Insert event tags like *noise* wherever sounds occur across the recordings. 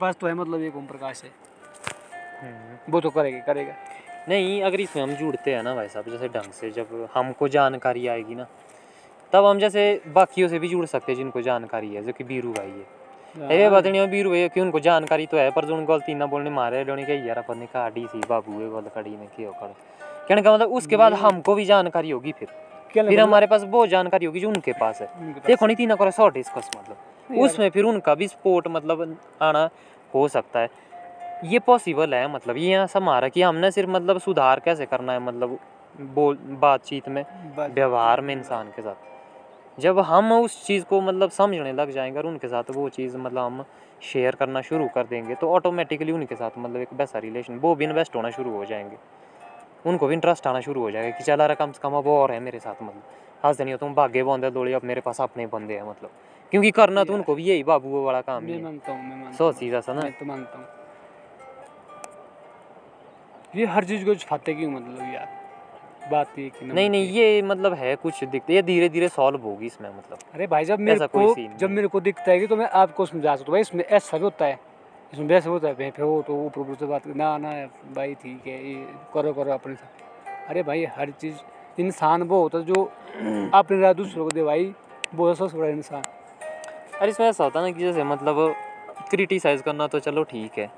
पास तो है मतलब एक ओम प्रकाश है। हम्म। वो तो करेगा करेगा। नहीं अगर इसमें हम जुड़ते हैं ना भाई साहब जैसे ढंग से जब हमको जानकारी आएगी ना तब हम जैसे बाकियों से भी जुड़ सकते हैं जिनको जानकारी है जो कि बीरू भाई है। नहीं है बीरू भाई कि उनको जानकारी तो है पर जो उनको गलती ना बोलने मारे डोने के यार अपन ने काटी सी बाबू है गल कड़ी ने क्यों कर कहने का मतलब उसके बाद हमको भी जानकारी होगी फिर। फिर हमारे पास वो जानकारी होगी जो उनके पास है। देखो नहीं तीन करे सौ डिस्कस मतलब। उसमें फिर उनका भी सपोर्ट मतलब आना हो सकता है। ये पॉसिबल है मतलब ये यहाँ सब हमारा कि हमने सिर्फ़ मतलब सुधार कैसे करना है मतलब बोल बातचीत में व्यवहार में इंसान के साथ। जब हम उस चीज़ को मतलब समझने लग जाएँगे और उनके साथ वो चीज़ मतलब हम शेयर करना शुरू कर देंगे तो ऑटोमेटिकली उनके साथ मतलब एक वैसा रिलेशन वो भी इन्वेस्ट होना शुरू हो जाएँगे। उनको भी इंटरेस्ट आना शुरू हो जाएगा कि चला रहा कम से कम अब और है मेरे साथ मतलब। हंस नहीं हो तुम भागे बंदे दौड़े अब मेरे पास अपने बंदे हैं मतलब। क्योंकि करना तो उनको भी यही बाबू वाला काम मैं है। मानता हूँ मैं मानता सो हूँ। सीधा सा ना। मैं तो मानता हूँ। ये हर चीज़ को छाते क्यों मतलब यार? बात ये कि नहीं नहीं ये मतलब है कुछ दिखते ये धीरे धीरे सॉल्व होगी इसमें मतलब। अरे भाई जब मेरे को जब मेरे को दिखता है कि तो मैं आपको समझा सकता हूँ। भाई इसमें ऐसा भी होता है। इसमें वैसे होता है। फिर वो तो ऊपर ऊपर से बात ना ना भाई ठीक है ये करो करो अपने साथ अरे भाई हर चीज़ इंसान वो होता है जो *clears throat* अपने राह दूसरों को दे भाई वो है सबसे बड़ा इंसान। और इसमें ऐसा होता है ना कि जैसे मतलब क्रिटिसाइज करना तो चलो ठीक है,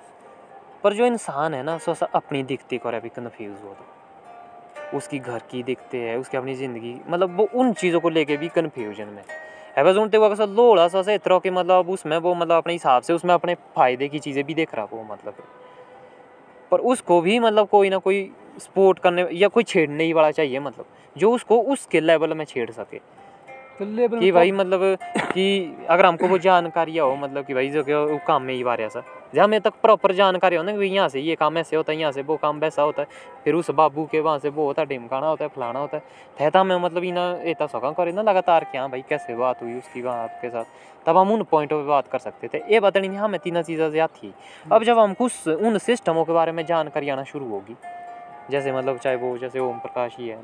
पर जो इंसान है ना, सो अपनी दिखती को अभी कन्फ्यूज़ हो तो। उसकी घर की दिखते है, उसकी अपनी ज़िंदगी मतलब वो उन चीज़ों को लेके भी कन्फ्यूज़न में। है उनते वक्त लोड़ा सा इतना कि मतलब उसमें वो मतलब अपने हिसाब से उसमें अपने फ़ायदे की चीज़ें भी देख रहा वो मतलब। पर उसको भी मतलब कोई ना कोई सपोर्ट करने या कोई छेड़ने ही वाला चाहिए मतलब जो उसको उसके लेवल में छेड़ सके। कि भाई मतलब कि अगर हमको वो जानकारी हो मतलब कि भाई जो कि वो काम में ही बारे ऐसा जब हमें तक प्रॉपर जानकारी हो ना कि यहाँ से ये काम ऐसे होता है यहाँ से वो काम वैसा होता है फिर उस बाबू के वहाँ से वो होता है ढिमकाना होता है फलाना होता है। ठहता में मतलब इना एता सका करे ना लगातार कि हाँ भाई कैसे बात हुई उसकी वहाँ आपके साथ। तब हम उन पॉइंटों पे बात कर सकते थे। ये बात नहीं हमें तीनों चीज़ें याद थी। अब जब हमको उस उन सिस्टमों के बारे में जानकारी आना शुरू होगी जैसे मतलब चाहे वो जैसे ओम प्रकाश ही है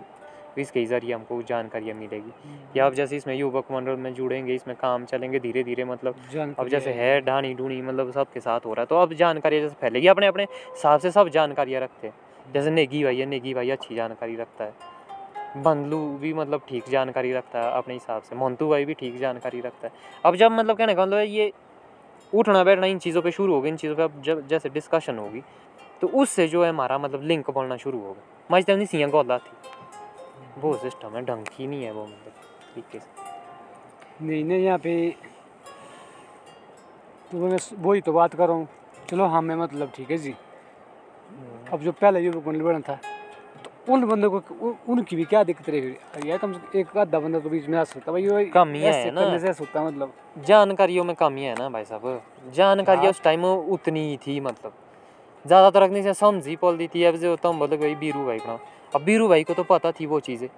तो इसके ज़रिए हमको जानकारियाँ मिलेगी। या अब जैसे इसमें युवक मंडल में जुड़ेंगे इसमें काम चलेंगे धीरे धीरे मतलब अब जैसे है। ढाणी ढूणी मतलब सबके साथ हो रहा है तो अब जानकारी जैसे फैलेगी अपने अपने हिसाब से सब जानकारियाँ रखते हैं। जैसे नेगी भाई है नेगी भाई अच्छी जानकारी रखता है। बंदलू भी मतलब ठीक जानकारी रखता है अपने हिसाब से मोन्टू भाई भी ठीक जानकारी रखता है। अब जब मतलब कहने का मतलब ये उठना बैठना इन चीज़ों पे शुरू होगा इन चीज़ों पे अब जब जैसे डिस्कशन होगी तो उससे जो है हमारा मतलब लिंक बनना शुरू होगा मैं नहीं सियाँ गौला थी। वो सिस्टम है ढंग की नहीं है वो मतलब तरीके से नहीं नहीं यहाँ पे तो मैं वही तो बात कर रहा हूँ। चलो हाँ मैं मतलब ठीक है जी। अब जो पहले युवक मंडल बना था तो उन बंदों को उ- उनकी भी क्या दिक्कत रही यार कम से कम एक आधा बंदा तो बीच में आ सकता भाई कमियाँ है ना। करने से होता मतलब। जानकारियों में कमी है ना भाई साहब। जानकारी हाँ। उस टाइम उतनी ही थी मतलब। ज़्यादातर रखने से समझी पल दी थी अब जो तुम बोले भाई बीरू भाई का अब बीरू भाई को तो पता थी वो चीज़ें।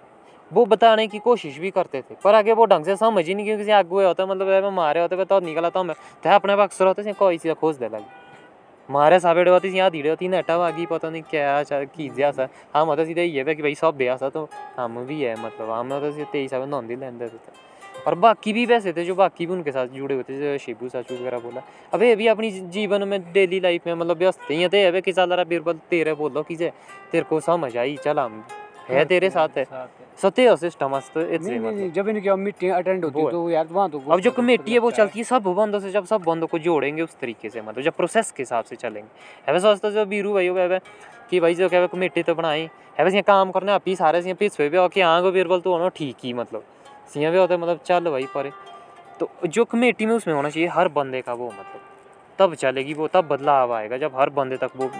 वो बताने की कोशिश भी करते थे, पर आगे वो ढंग से समझ ही नहीं, क्योंकि आगे होता मतलब मारे होते तो निकला था मैं तो अपने अक्सर होते कोई चीज़ खोज दे लगी। मारे साबेड़ होती यहाँ धीरे होती नेटा वागी पता नहीं क्या कीजिया सा हम होता सीधे ये कि भाई सब सा तो हम भी है मतलब हम होता तेईस नौंदी लेंदे थे। और बाकी भी वैसे थे जो बाकी भी उनके साथ जुड़े हुए थे जैसे शिबू साचू वगैरह बोला। अब ये भी अपनी जीवन में डेली लाइफ में मतलब व्यस्त ही थे अबे कि चल रहा बीरबल तेरे बोलो कि जे तेरे को समझ आई चल हम है तेरे साथ है। सत्य सिस्टम मस्त नहीं नहीं मतलब नहीं जब इनकी मीटिंग अटेंड होती है है। तो यार वहाँ तो अब जो कमेटी है वो चलती है सब बंदों से जब सब बंदों को जोड़ेंगे उस तरीके से मतलब जब प्रोसेस के हिसाब से चलेंगे। है वैसे सोचता जो बीरू भाई हो गए कि भाई जो क्या कमेटी तो बनाई है वैसे काम करने आप ही सारे सियाँ पिछवे भी आके हाँ गो बीरबल तो होना ठीक ही मतलब। सियाँ भी होते मतलब चल भाई परे। तो जो कमेटी में उसमें होना चाहिए हर बंदे का वो मतलब। तब चलेगी वो तब बदलाव आएगा जब हर बंदे तक वो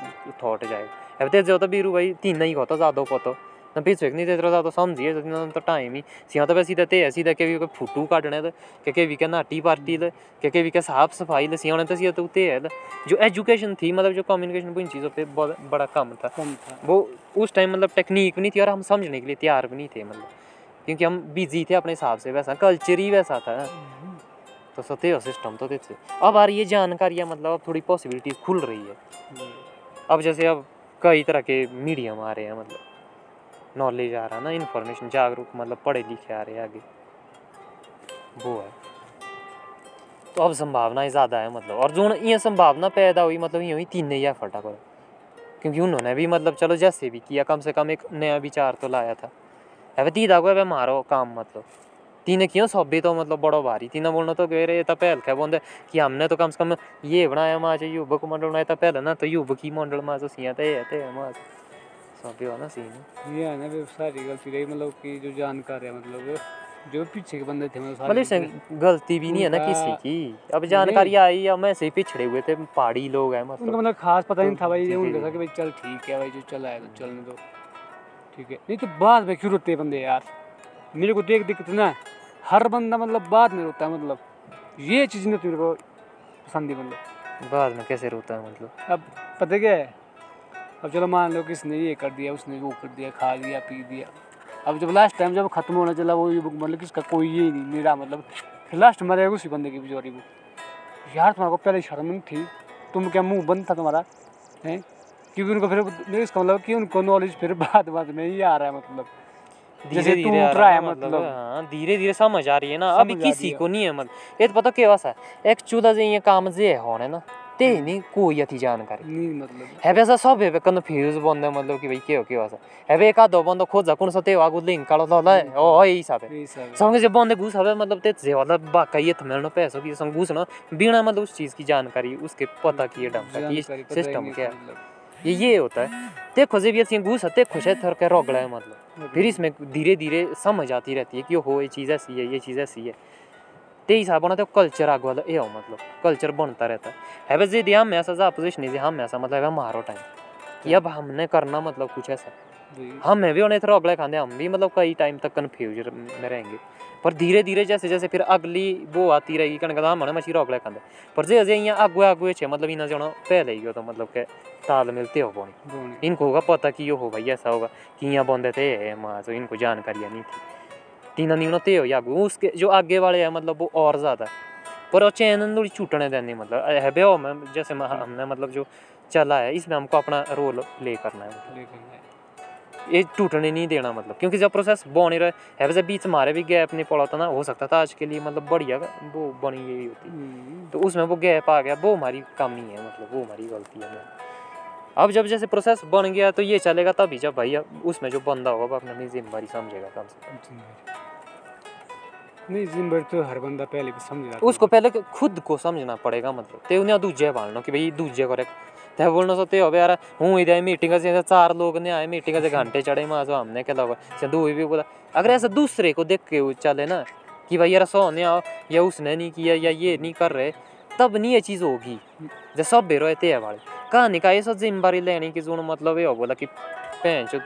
थॉट जाएगा। अब तेज होता बीरू भाई तीन ही होता ज़्यादा पतो ना पिछवे नहीं तेरे ज़्यादा समझिए तो टाइम ही। सियाँ तो वैसे ते दे के भी फुटू कटने ते के के भी के नाटी पार्टी ले के के भी के साफ़ सफ़ाई ले सियाने तो सिया तो ते है जो एजुकेशन थी मतलब जो कम्युनिकेशन को इन चीज़ों पे बहुत बड़ा कम था। कम था। वो उस टाइम मतलब टेक्निक भी नहीं थी और हम समझने के लिए तैयार भी नहीं थे मतलब। क्योंकि हम बिज़ी थे अपने हिसाब से, वैसा कल्चर ही वैसा था। तो सत्य सिस्टम तो थे अब आ रही है जानकारियाँ मतलब अब थोड़ी पॉसिबिलिटीज खुल रही है। अब जैसे अब कई तरह के मीडियम आ रहे हैं मतलब नॉलेज आ रहा है ना इन्फॉर्मेशन जागरूक मतलब पढ़े लिखे आ रहे हैं आगे। वो है। तो अब संभावनाएँ ज़्यादा है मतलब। और जो ये संभावना पैदा हुई मतलब यूँ ही तीन ही करो क्योंकि उन्होंने भी मतलब चलो जैसे भी किया, कम से कम एक नया विचार तो लाया था। अब तीदा को अब मारो काम मतलब। तीने क्यों सभी तो मतलब बड़ो भारी? तीने बोलना तो कह रहे था पहल क्या बोलते कि हमने तो कम से कम ये बनाया माँ युवक मंडल बनाया था पहले ना? तो युवक ही मंडल माँ तो सिया थे थे माँ सभी हो ना सीन। ये है ना सारी गलती रही मतलब कि जो जानकार है मतलब जो पीछे के बंदे थे मतलब सारे मतलब गलती भी नहीं है ना किसी की। अब जानकारी आई अब मैं से ही पिछड़े हुए थे पहाड़ी लोग हैं उनका मतलब मतलब खास पता नहीं तो था भाई ये उनका था कि भाई चल ठीक है भाई जो चला है तो चलने दो। ठीक है। नहीं तो बाद में क्यों रोते बंदे यार? मेरे को देख देख ना हर बंदा मतलब बाद में रोता है मतलब। ये चीज़ नहीं मेरे को पसंद है मतलब। बाद में कैसे रोता है मतलब? अब पता क्या है? अब चलो मान लो किसने ये कर दिया उसने वो कर दिया खा लिया पी दिया अब जब लास्ट टाइम जब खत्म होना चला वो ये बुक मतलब किसका कोई ये नहीं मेरा मतलब। फिर लास्ट मरेगा उसी बंदे की बेचारी को यार तुम्हारे को पहले शर्म नहीं थी? तुम क्या मुँह बंद था तुम्हारा? हैं? क्योंकि उनको फिर इसका मतलब कि उनको नॉलेज फिर बाद बाद में ही आ रहा है मतलब। धीरे धीरे आ रहा है है मतलब मतलब। हाँ धीरे धीरे समझ आ रही है ना अभी समझ किसी को नहीं है मतलब। ये तो पता क्या सा एक चूल्हा से ये काम जे होने ना ते नहीं कोई अथी जानकारी। नहीं मतलब। है ऐसा सब है बंद मतलब कि भाई क्या हो क्या सा। है एक आधो बंद खोजा कौन सा ते आगु लिंक कालो ला ओ यही सब है। यही सब है। संग जे बंदे घुस हवे मतलब ते जे वाला बाका ये थमेलनो पैसों की संग घुसना बिना मतलब उस चीज़ की जानकारी उसके पता की ढंग का कि पता ही सिस्टम क्या है। मतलब। ये ये होता है। देखो जब ये घुस हते खुश है थर के रोगड़ा है मतलब। फिर इसमें धीरे धीरे समझ आती रहती है कि हो ये चीज़ ऐसी है ये चीज़ ऐसी है। ते हिसाब ना तो कल्चर आगे वाला ये हो मतलब। कल्चर बनता रहता। है है बस ये हम ऐसा जा पोजिशन है हम ऐसा मतलब है हमारो टाइम कि अब हमने करना मतलब कुछ ऐसा। हम भी उन्हें थोड़ा अगले खाते हम भी मतलब कई टाइम तक कन्फ्यूज़ में रहेंगे। पर धीरे धीरे जैसे जैसे फिर अगली वो आती रहेगी कण कहता हमने मछली रोक खाते पर जे अजे यहाँ आगुए आगुए छे मतलब इन्हें जो पहले ही हो तो मतलब के ताल मिलते हो बोनी। इनको होगा पता कि यो हो भाई ऐसा होगा कि यहाँ बंदे थे माँ तो इनको जानकारी नहीं थी। तीन नीनो ते हो या आगू। उसके जो आगे वाले हैं मतलब वो और ज़्यादा पर चैन थोड़ी छूटने देनी मतलब है बे में जैसे हमने मतलब जो चला है इसमें हमको अपना रोल प्ले करना है। ये टूटने नहीं देना मतलब क्योंकि जब प्रोसेस बन ही रहा है वैसे बीच हमारे भी गैप नहीं पड़ा था ना हो सकता था आज के लिए मतलब बढ़िया वो बनी यही होती। हम्म, तो उसमें वो गैप आ गया वो हमारी कमी है मतलब वो हमारी गलती है। अब जब जैसे प्रोसेस बन गया तो ये चलेगा तभी जब भाई उसमें जो बंदा होगा वो अपनी ज़िम्मेदारी समझेगा कम से। कम नहीं ज़िम्मेदारी तो हर बंदा पहले भी समझ उसको पहले खुद को समझना पड़ेगा मतलब ते उन्हें दूजे पालना कि भाई दूजे करे ते बोलना सो ते हो यार हूँ इधर मीटिंग से चार लोग ने आए मीटिंग से घंटे चढ़े माँ तो हमने क्या लगा से दो भी बोला। अगर ऐसा दूसरे को देख के चले ना कि भाई यार सो ने आओ या उसने नहीं किया या ये नहीं कर रहे तब नहीं ये चीज़ होगी। जब सब बेरो है ते वाले। कहानी का ये सब ज़िम्मेदारी लेने की जो मतलब ये हो बोला कि चो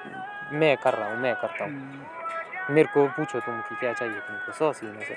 मैं कर रहा हूँ मैं करता हूँ। हम्म, मेरे को पूछो तुम कि क्या चाहिए तुमको सौ सीने से।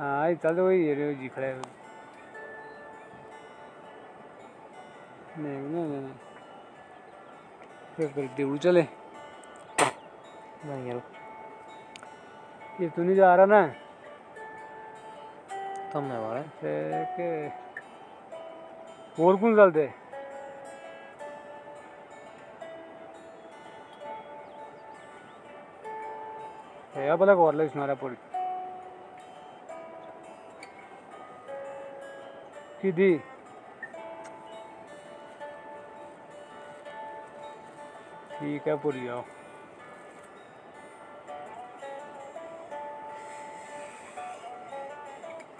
हाँ चल वही ये जी खड़े नहीं नहीं नहीं नहीं। फिर चले। नहीं यार ये तू नहीं जा रहा ना? तब मैं वाला फिर के और कौन चलते? है भला कर ले सुनारा पूरी। किदी ठीक है पूरी आओ।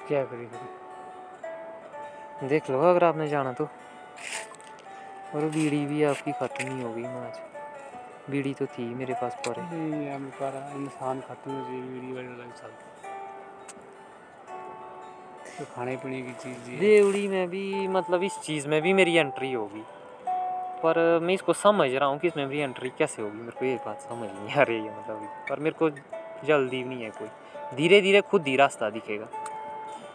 क्या करी करी देख लो अगर आपने जाना तो। और बीड़ी भी आपकी खत्म ही हो गई आज। बीड़ी तो थी मेरे पास पर। इंसान खत्म हो जाए वीडियो वाले चल तो खाने पीने की चीज़ देवड़ी में भी मतलब इस चीज़ में भी मेरी एंट्री होगी। पर मैं इसको समझ रहा हूँ कि इसमें भी एंट्री कैसे होगी। मेरे को ये बात समझ नहीं आ रही है मतलब पर मेरे को जल्दी नहीं है कोई। धीरे धीरे खुद ही रास्ता दिखेगा।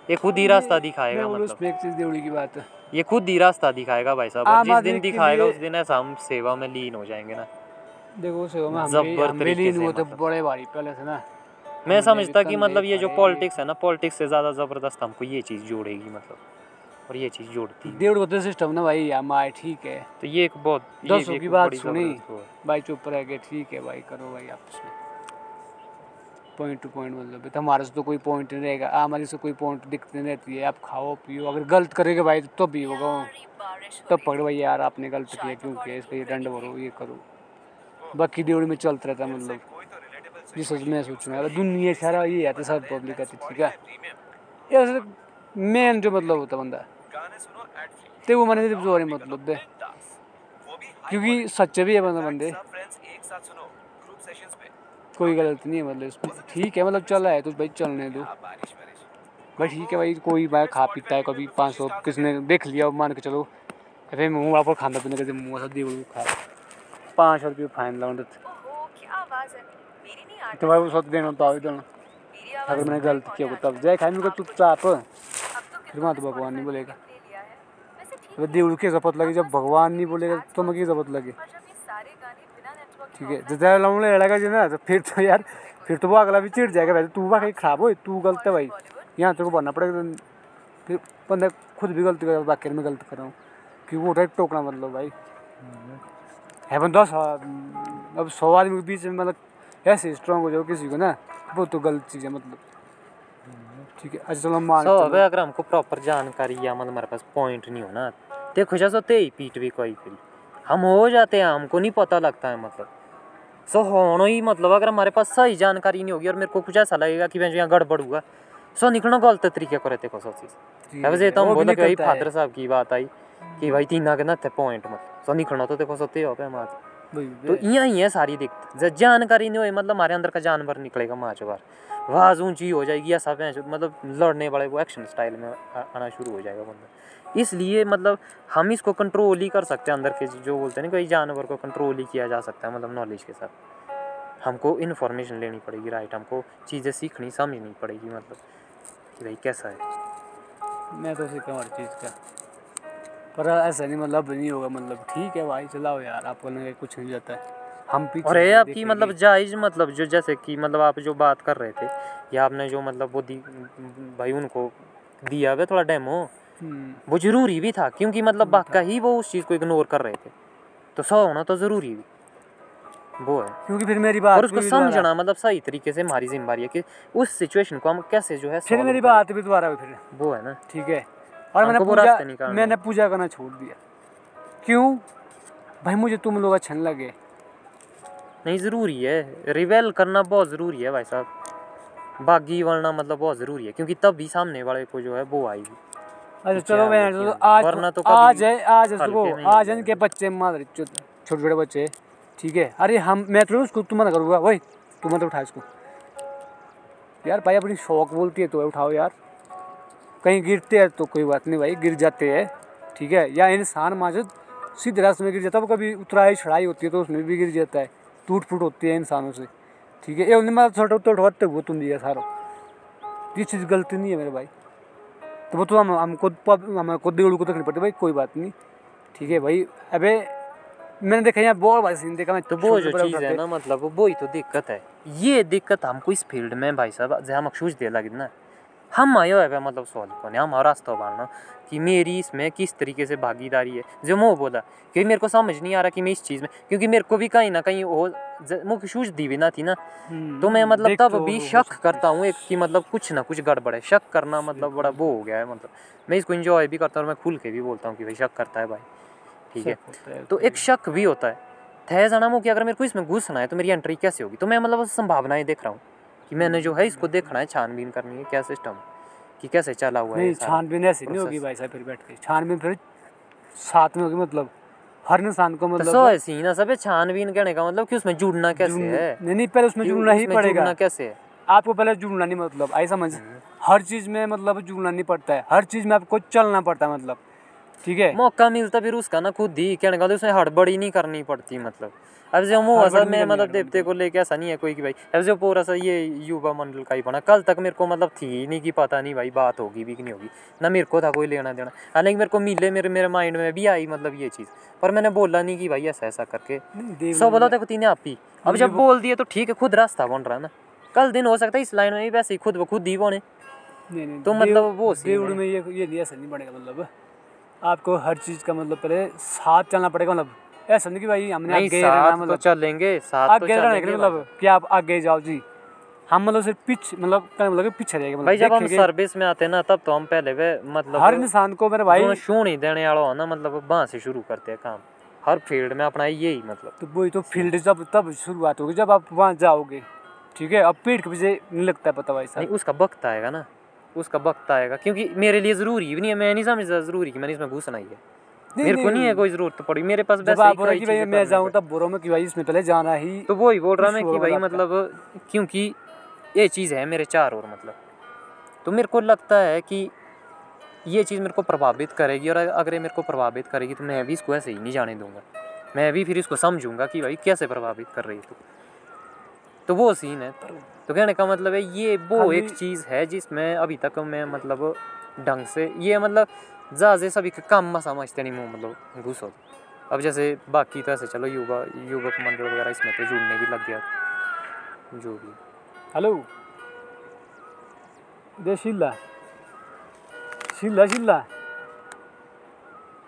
ये खुद ही रास्ता दिखाएगा मतलब। एक चीज़ देवड़ी की बात। है ये खुद ही रास्ता दिखाएगा भाई साहब। जिस दिन दिखाएगा उस दिन ऐसा हम सेवा में लीन हो जाएँगे ना। देखो सेवा में हम जब्बर तरीके लीन से मतलब। बड़े भारी पहले से ना। मैं समझता कि मतलब ये जो। पॉलिटिक्स है ना पॉलिटिक्स से ज़्यादा ज़बरदस्त हमको ये चीज़ जोड़ेगी मतलब और ये चीज़ जोड़ती है। डेढ़ होते सिस्टम ना भाई हम आए ठीक है। तो ये एक बहुत दसों की बात सुनी। भाई चुप रह गए ठीक है भाई करो भाई आपस में। पॉइंट टू पॉइंट मतलब तो हमारे से तो कोई पॉइंट नहीं रहेगा। हमारी से कोई पॉइंट दिखती नहीं रहती है। आप खाओ पियो। अगर गलत करेगा भाई तो तब भी होगा तब पकड़ भाई यार आपने गलत किया क्यों किया? इसका ये दंड भरो ये करो। बाकी ड्यूटी में चलता रहता मतलब। सोच मैं सोच रहा दुनिया सारा ये आते सब पब्लिक आती ठीक है। ये मेन जो मतलब होता बंदा ते वो मैंने जो मतलब दे क्योंकि सच्चे भी है बंदा बंदे। कोई गलत नहीं है मतलब ठीक है मतलब चला है तो भाई चलने दो। भाई ठीक है भाई, कोई भाई खा पीता है कभी पाँच सौ, किसने देख लिया मान के चलो। फिर मुँह पर खाना पीना करते मुँह सब देवड़ू खा। पाँच सौ रुपये फाइन लगा देते ओहो क्या आवाज़ है तो भाई वो सब देना तो आओ देना अगर मैंने गलत किया हो तब जाए। खाए मेरे को चुपचाप। तो फिर वहाँ तो भगवान नहीं बोलेगा। अगर देवड़ू की जपत लगी, जब भगवान नहीं बोलेगा तो मैं की जपत लगे? ठीक है जब ज़्यादा लौंडे लड़ेगा जी ना तो फिर तो यार, फिर तो वो अगला भी चिढ़ जाएगा। वैसे तू वहाँ खराब हो, तू गलत है भाई। यहाँ तेरे को बनना पड़ेगा, फिर बंदा खुद भी गलती कर बाकी मैं गलत कर रहा हूँ। कि वो उठा टोकना मतलब भाई। है बंदा अब सौ आदमी के बीच में मतलब ऐसे स्ट्रांग हो जाओ किसी को ना वो तो गलत चीज़ है मतलब। ठीक है अच्छा चलो मान सो अबे अगर हमको प्रॉपर जानकारी या मतलब हमारे पास पॉइंट नहीं हो ना देखो जैसा ते ही पीट भी कोई फिर। हम हो जाते हैं हमको नहीं पता लगता है मतलब। सो होना ही मतलब अगर हमारे पास सही जानकारी नहीं होगी और मेरे को कुछ ऐसा लगेगा कि मैं यहाँ गड़बड़ हुआ सो निकलना गलत तरीके को रहते को सब चीज़। अब वैसे तो हम बोले कि भाई फादर साहब की बात आई कि भाई तीन आगे ना थे पॉइंट मतलब। सो निकलना तो देखो सत्य हो पे हमारे। तो। यहाँ ही है सारी दिक्कत जब जानकारी नहीं हो मतलब हमारे अंदर का जानवर निकलेगा माँ बार आवाज़ ऊँची हो जाएगी ऐसा भैंस मतलब लड़ने वाले वो एक्शन स्टाइल में आना शुरू हो जाएगा बंदा। इसलिए मतलब हम इसको कंट्रोल ही कर सकते हैं अंदर के जो बोलते हैं ना कोई जानवर को कंट्रोल ही किया जा सकता है मतलब नॉलेज के साथ। हमको इन्फॉर्मेशन लेनी पड़ेगी राइट हमको चीज़ें सीखनी समझनी पड़ेगी मतलब कि भाई कैसा है? मैं तो सीखा हर चीज़ का। पर ऐसा नहीं मतलब नहीं होगा मतलब ठीक है भाई चलाओ यार आपको लगे कुछ नहीं जाता है। हम पीछे और नहीं आपकी मतलब जायज़ मतलब जो जैसे कि मतलब आप जो बात कर रहे थे या आपने जो मतलब वो दी भाई उनको दिया हुआ थोड़ा डेमो हम्म, वो ज़रूरी भी था क्योंकि मतलब वाकई ही वो उस चीज़ को इग्नोर कर रहे थे। तो सौ होना तो ज़रूरी भी। वो है। क्योंकि फिर मेरी बात और उसको समझना मतलब सही तरीके से हमारी ज़िम्मेदारी है कि उस सिचुएशन को हम कैसे जो है फिर मेरी बात भी दोबारा फिर। वो है ना। ठीक है। और मैंने पूजा। मैंने पूजा करना छोड़ दिया। क्यों? भाई मुझे तुम लोग अच्छे लगे। नहीं ज़रूरी है। रिवेल करना बहुत ज़रूरी है भाई साहब। बागी वरना मतलब बहुत ज़रूरी है क्योंकि तब भी सामने वाले को जो है वो आएगी। अच्छा चलो मैं कि आज वरना तो आज है आज सुबह आज इनके बच्चे मार छोटे छोटे बच्चे। ठीक है? अरे हम मैं तो उसको तुम मना करूँगा वही तुम मत उठा इसको। यार भाई अपनी शौक बोलती है तो उठाओ यार। कहीं गिरते हैं तो कोई बात नहीं भाई गिर जाते हैं ठीक है या इंसान माजद सीधे रास्ते में गिर जाता है वो कभी उतराई चढ़ाई होती है तो उसमें भी गिर जाता है टूट फूट होती है इंसानों से ठीक है ये उन्हें मैं छोटा तो उठवाते वो तुम दिया सारा ये चीज़ गलती नहीं है मेरे भाई तो वो तो हम हमको पब- हमको देवड़ू को देखनी पड़ती है भाई कोई बात नहीं ठीक है भाई अबे मैंने देखा यहाँ बहुत भाई सीन देखा मैं तो वो जो चीज़ है ना मतलब वो ही तो दिक्कत है ये दिक्कत हमको इस फ़ील्ड में भाई साहब जहाँ हम अक्षुष दे लगी ना हम आयो है मतलब सॉल्व करने हम रास्ता बाढ़ना कि मेरी इसमें किस तरीके से भागीदारी है। जो मैं बोला क्योंकि मेरे को समझ नहीं आ रहा कि मैं इस चीज़ में क्योंकि मेरे को भी कहीं ना कहीं वो मुख्य सूझ दी भी ना थी ना। हम्म, तो मैं मतलब तब तो भी शक करता हूँ एक कि मतलब कुछ ना कुछ गड़बड़ है। शक करना मतलब बड़ा वो हो गया है मतलब। मैं इसको इंजॉय भी करता हूँ और मैं खुल के भी बोलता हूँ कि भाई शक करता है भाई। ठीक है? तो एक शक भी होता है। थे जाना मुँह कि अगर मेरे को इसमें घुसना है तो मेरी एंट्री कैसे होगी? तो मैं मतलब संभावनाएँ देख रहा हूँ। कि मैंने जो है इसको देखना है छानबीन करनी है क्या सिस्टम कि कैसे चला हुआ है। छानबीन ऐसी नहीं होगी भाई साहब फिर बैठ के। छानबीन फिर साथ में होगी मतलब हर इंसान को तो मतलब सो ऐसी ही ना सब छानबीन कहने का मतलब कि उसमें जुड़ना कैसे जुड़ना- है? नहीं नहीं पहले उसमें जुड़ना ही पड़ेगा। जुड़ना कैसे आपको पहले जुड़ना नहीं मतलब आई समझ? हर चीज़ में मतलब जुड़ना नहीं पड़ता है। हर चीज़ में आपको चलना पड़ता है मतलब ठीक है? मौका मिलता फिर उसका ना खुद ही कहने का उसमें हड़बड़ी नहीं करनी पड़ती मतलब। अब जो मुँह नहीं मैं मतलब देवते को लेके ऐसा नहीं है कोई कि भाई। अब जो पूरा सा ये युवा मंडल का ही बना। कल तक मेरे को मतलब थी ही नहीं कि पता नहीं भाई बात होगी भी कि नहीं होगी। ना मेरे को था कोई लेना देना। हालाँकि मेरे को मिले मेरे मेरे माइंड में भी आई मतलब ये चीज़। पर मैंने बोला नहीं कि भाई ऐसा ऐसा करके। सब बोला देखो तीन आप ही। अब जब बोल दिए तो ठीक है खुद रास्ता बन रहा है ना। कल दिन हो सकता है इस लाइन में भी वैसे ही खुद ब खुद ही बने। तो मतलब वो देवड़ में ये ये ऐसा नहीं बनेगा मतलब। आपको हर चीज़ का मतलब पहले साथ चलना पड़ेगा मतलब। कि भाई हमने आगे रहना तो मतलब चलेंगे साथ तो आगे रहना चलेंगे मतलब कि आप आगे जाओ जी। हम मतलब सिर्फ़ पीछे मतलब कहने मतलब पीछे रहेंगे मतलब भाई जब हम सर्विस में आते हैं ना तब तो हम पहले वे मतलब हर इंसान को मेरे भाई शून ही देने वाला हो ना मतलब वहाँ से शुरू करते हैं काम। हर फ़ील्ड में अपना यही मतलब। तो वही तो फ़ील्ड जब तब शुरुआत होगी जब आप वहाँ जाओगे ठीक है? अब पीठ के पीछे नहीं लगता है पता भाई नहीं साहब उसका वक्त आएगा ना उसका वक्त आएगा क्योंकि मेरे लिए ज़रूरी भी नहीं है मैं नहीं समझता ज़रूरी कि मैंने इसमें घुसना ही है। मेरे को नहीं, है कोई ज़रूरत पड़ी। मेरे पास जब आप बोल रहे भाई मैं जाऊँ तब बोलो मैं कि भाई इसमें पहले जाना ही। तो वही बोल रहा मैं कि भाई मतलब क्योंकि ये चीज़ है मेरे चार और मतलब। तो मेरे को लगता है कि ये चीज़ मेरे को प्रभावित करेगी और अगर ये मेरे को प्रभावित करेगी तो मैं भी इसको ऐसे ही नहीं जाने दूँगा। मैं भी फिर इसको समझूँगा कि भाई कैसे प्रभावित कर रही है तू। तो वो सीन है। तो कहने का मतलब है ये वो एक चीज़ है जिसमें अभी तक मैं मतलब ढंग से ये मतलब ज़्यादा सभी काम में समझते नहीं मैं मतलब घुस। अब जैसे बाकी तो ऐसे चलो युवा युवक मंडल वगैरह इसमें तो जुड़ने भी लग गया, जो भी। हेलो? दे शिल्ला। शिल्ला शिल्ला।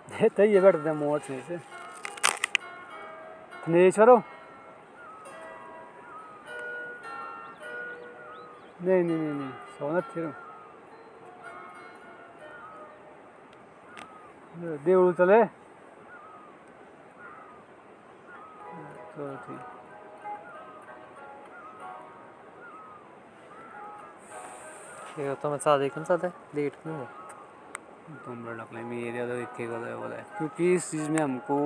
दे तो ये बैठते हैं से से थनेश्वरो नहीं नहीं नहीं नहीं, सोना थे देवड़ू चले चलो ठीक। ये तो मैं साथ देखना है लेट क्यों है? तुम बड़ा मेरे तो इतने बोला है। क्योंकि इस चीज़ में हमको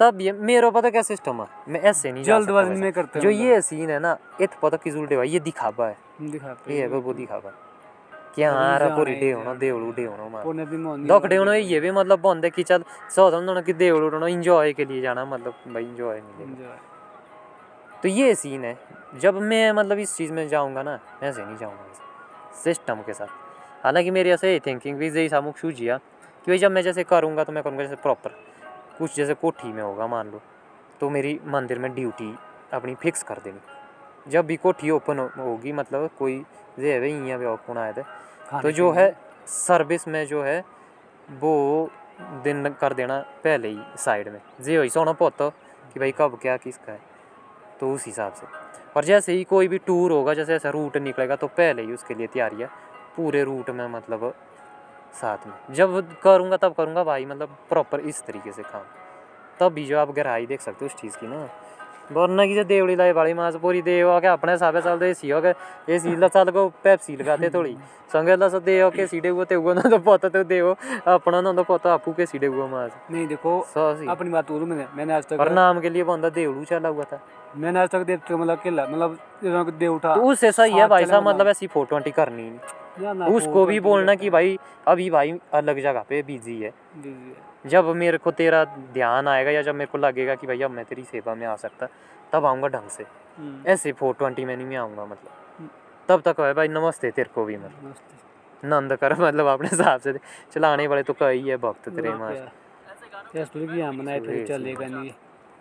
तब ये मेरा पता क्या सिस्टम है? मैं ऐसे नहीं जल्दबाजी में करते जो ये सीन है ना इत पता किस उल्टे भाई ये दिखावा है। दिखाते ये है वो दिखावा है। कि हाँ रा पूरी डे होना देवड़ू डे होना मार पुणे भी होना ये भी मतलब बंद कि चल सौ होना कि देवड़ू होना इंजॉय के लिए जाना मतलब भाई इंजॉय मिलेगा तो ये सीन है जब मैं मतलब इस चीज़ में जाऊँगा ना ऐसे नहीं जाऊँगा सिस्टम के साथ हालाँकि मेरी ऐसे थिंकिंग भी जैसा मुख सूझिया कि भाई जब मैं जैसे करूँगा तो मैं करूँगा जैसे प्रॉपर कुछ जैसे कोठी में होगा मान लो तो मेरी मंदिर में ड्यूटी अपनी फिक्स कर देनी जब भी कोठी ओपन होगी मतलब कोई जे है भाई यहाँ पे ओपन आए थे तो जो है सर्विस में जो है वो दिन कर देना पहले ही साइड में। जे हो सोना पोतो कि भाई कब क्या किसका है तो उस हिसाब से। और जैसे ही कोई भी टूर होगा जैसे ऐसा रूट निकलेगा तो पहले ही उसके लिए तैयारी है। पूरे रूट में मतलब साथ में। जब करूँगा तब करूँगा भाई मतलब प्रॉपर इस तरीके से काम। तब भी जो आप गहराई देख सकते हो उस चीज़ की ना। की देवड़ी लाई वाली मास पूरी देव आके अपने हिसाब से चलते एसी हो गए एसी ला चल को पेप्सी लगाते थोड़ी। संगे ला सब देव के सीडे हुए ते हुए ना तो पता तो देव अपना ना तो पता आपू के सीडे हुआ मास। नहीं देखो सी अपनी बात बोलूँ मैंने मैंने आज और नाम के लिए बंदा देवड़ू चला हुआ था। मैंने आज तक देव मतलब अकेला मतलब देव उठा तो उससे सही है भाई साहब मतलब। ऐसी फ़ोटो करनी या उसको भी तो बोलना कि भाई अभी भाई अलग जगह पे बिज़ी है। जब मेरे को तेरा ध्यान आएगा या जब मेरे को लगेगा कि अब मैं तेरी सेवा में आ सकता तब आऊँगा ढंग से। हम्म, ऐसे फोर ट्वेंटी में नहीं मैं आऊँगा मतलब। तब तक है भाई नमस्ते तेरे को भी मतलब। नंद कर मतलब अपने हिसाब से चलाने वाले तो कई है भक्त तेरे मास स्टूल की यहाँ बनाए फिर चलेगा नहीं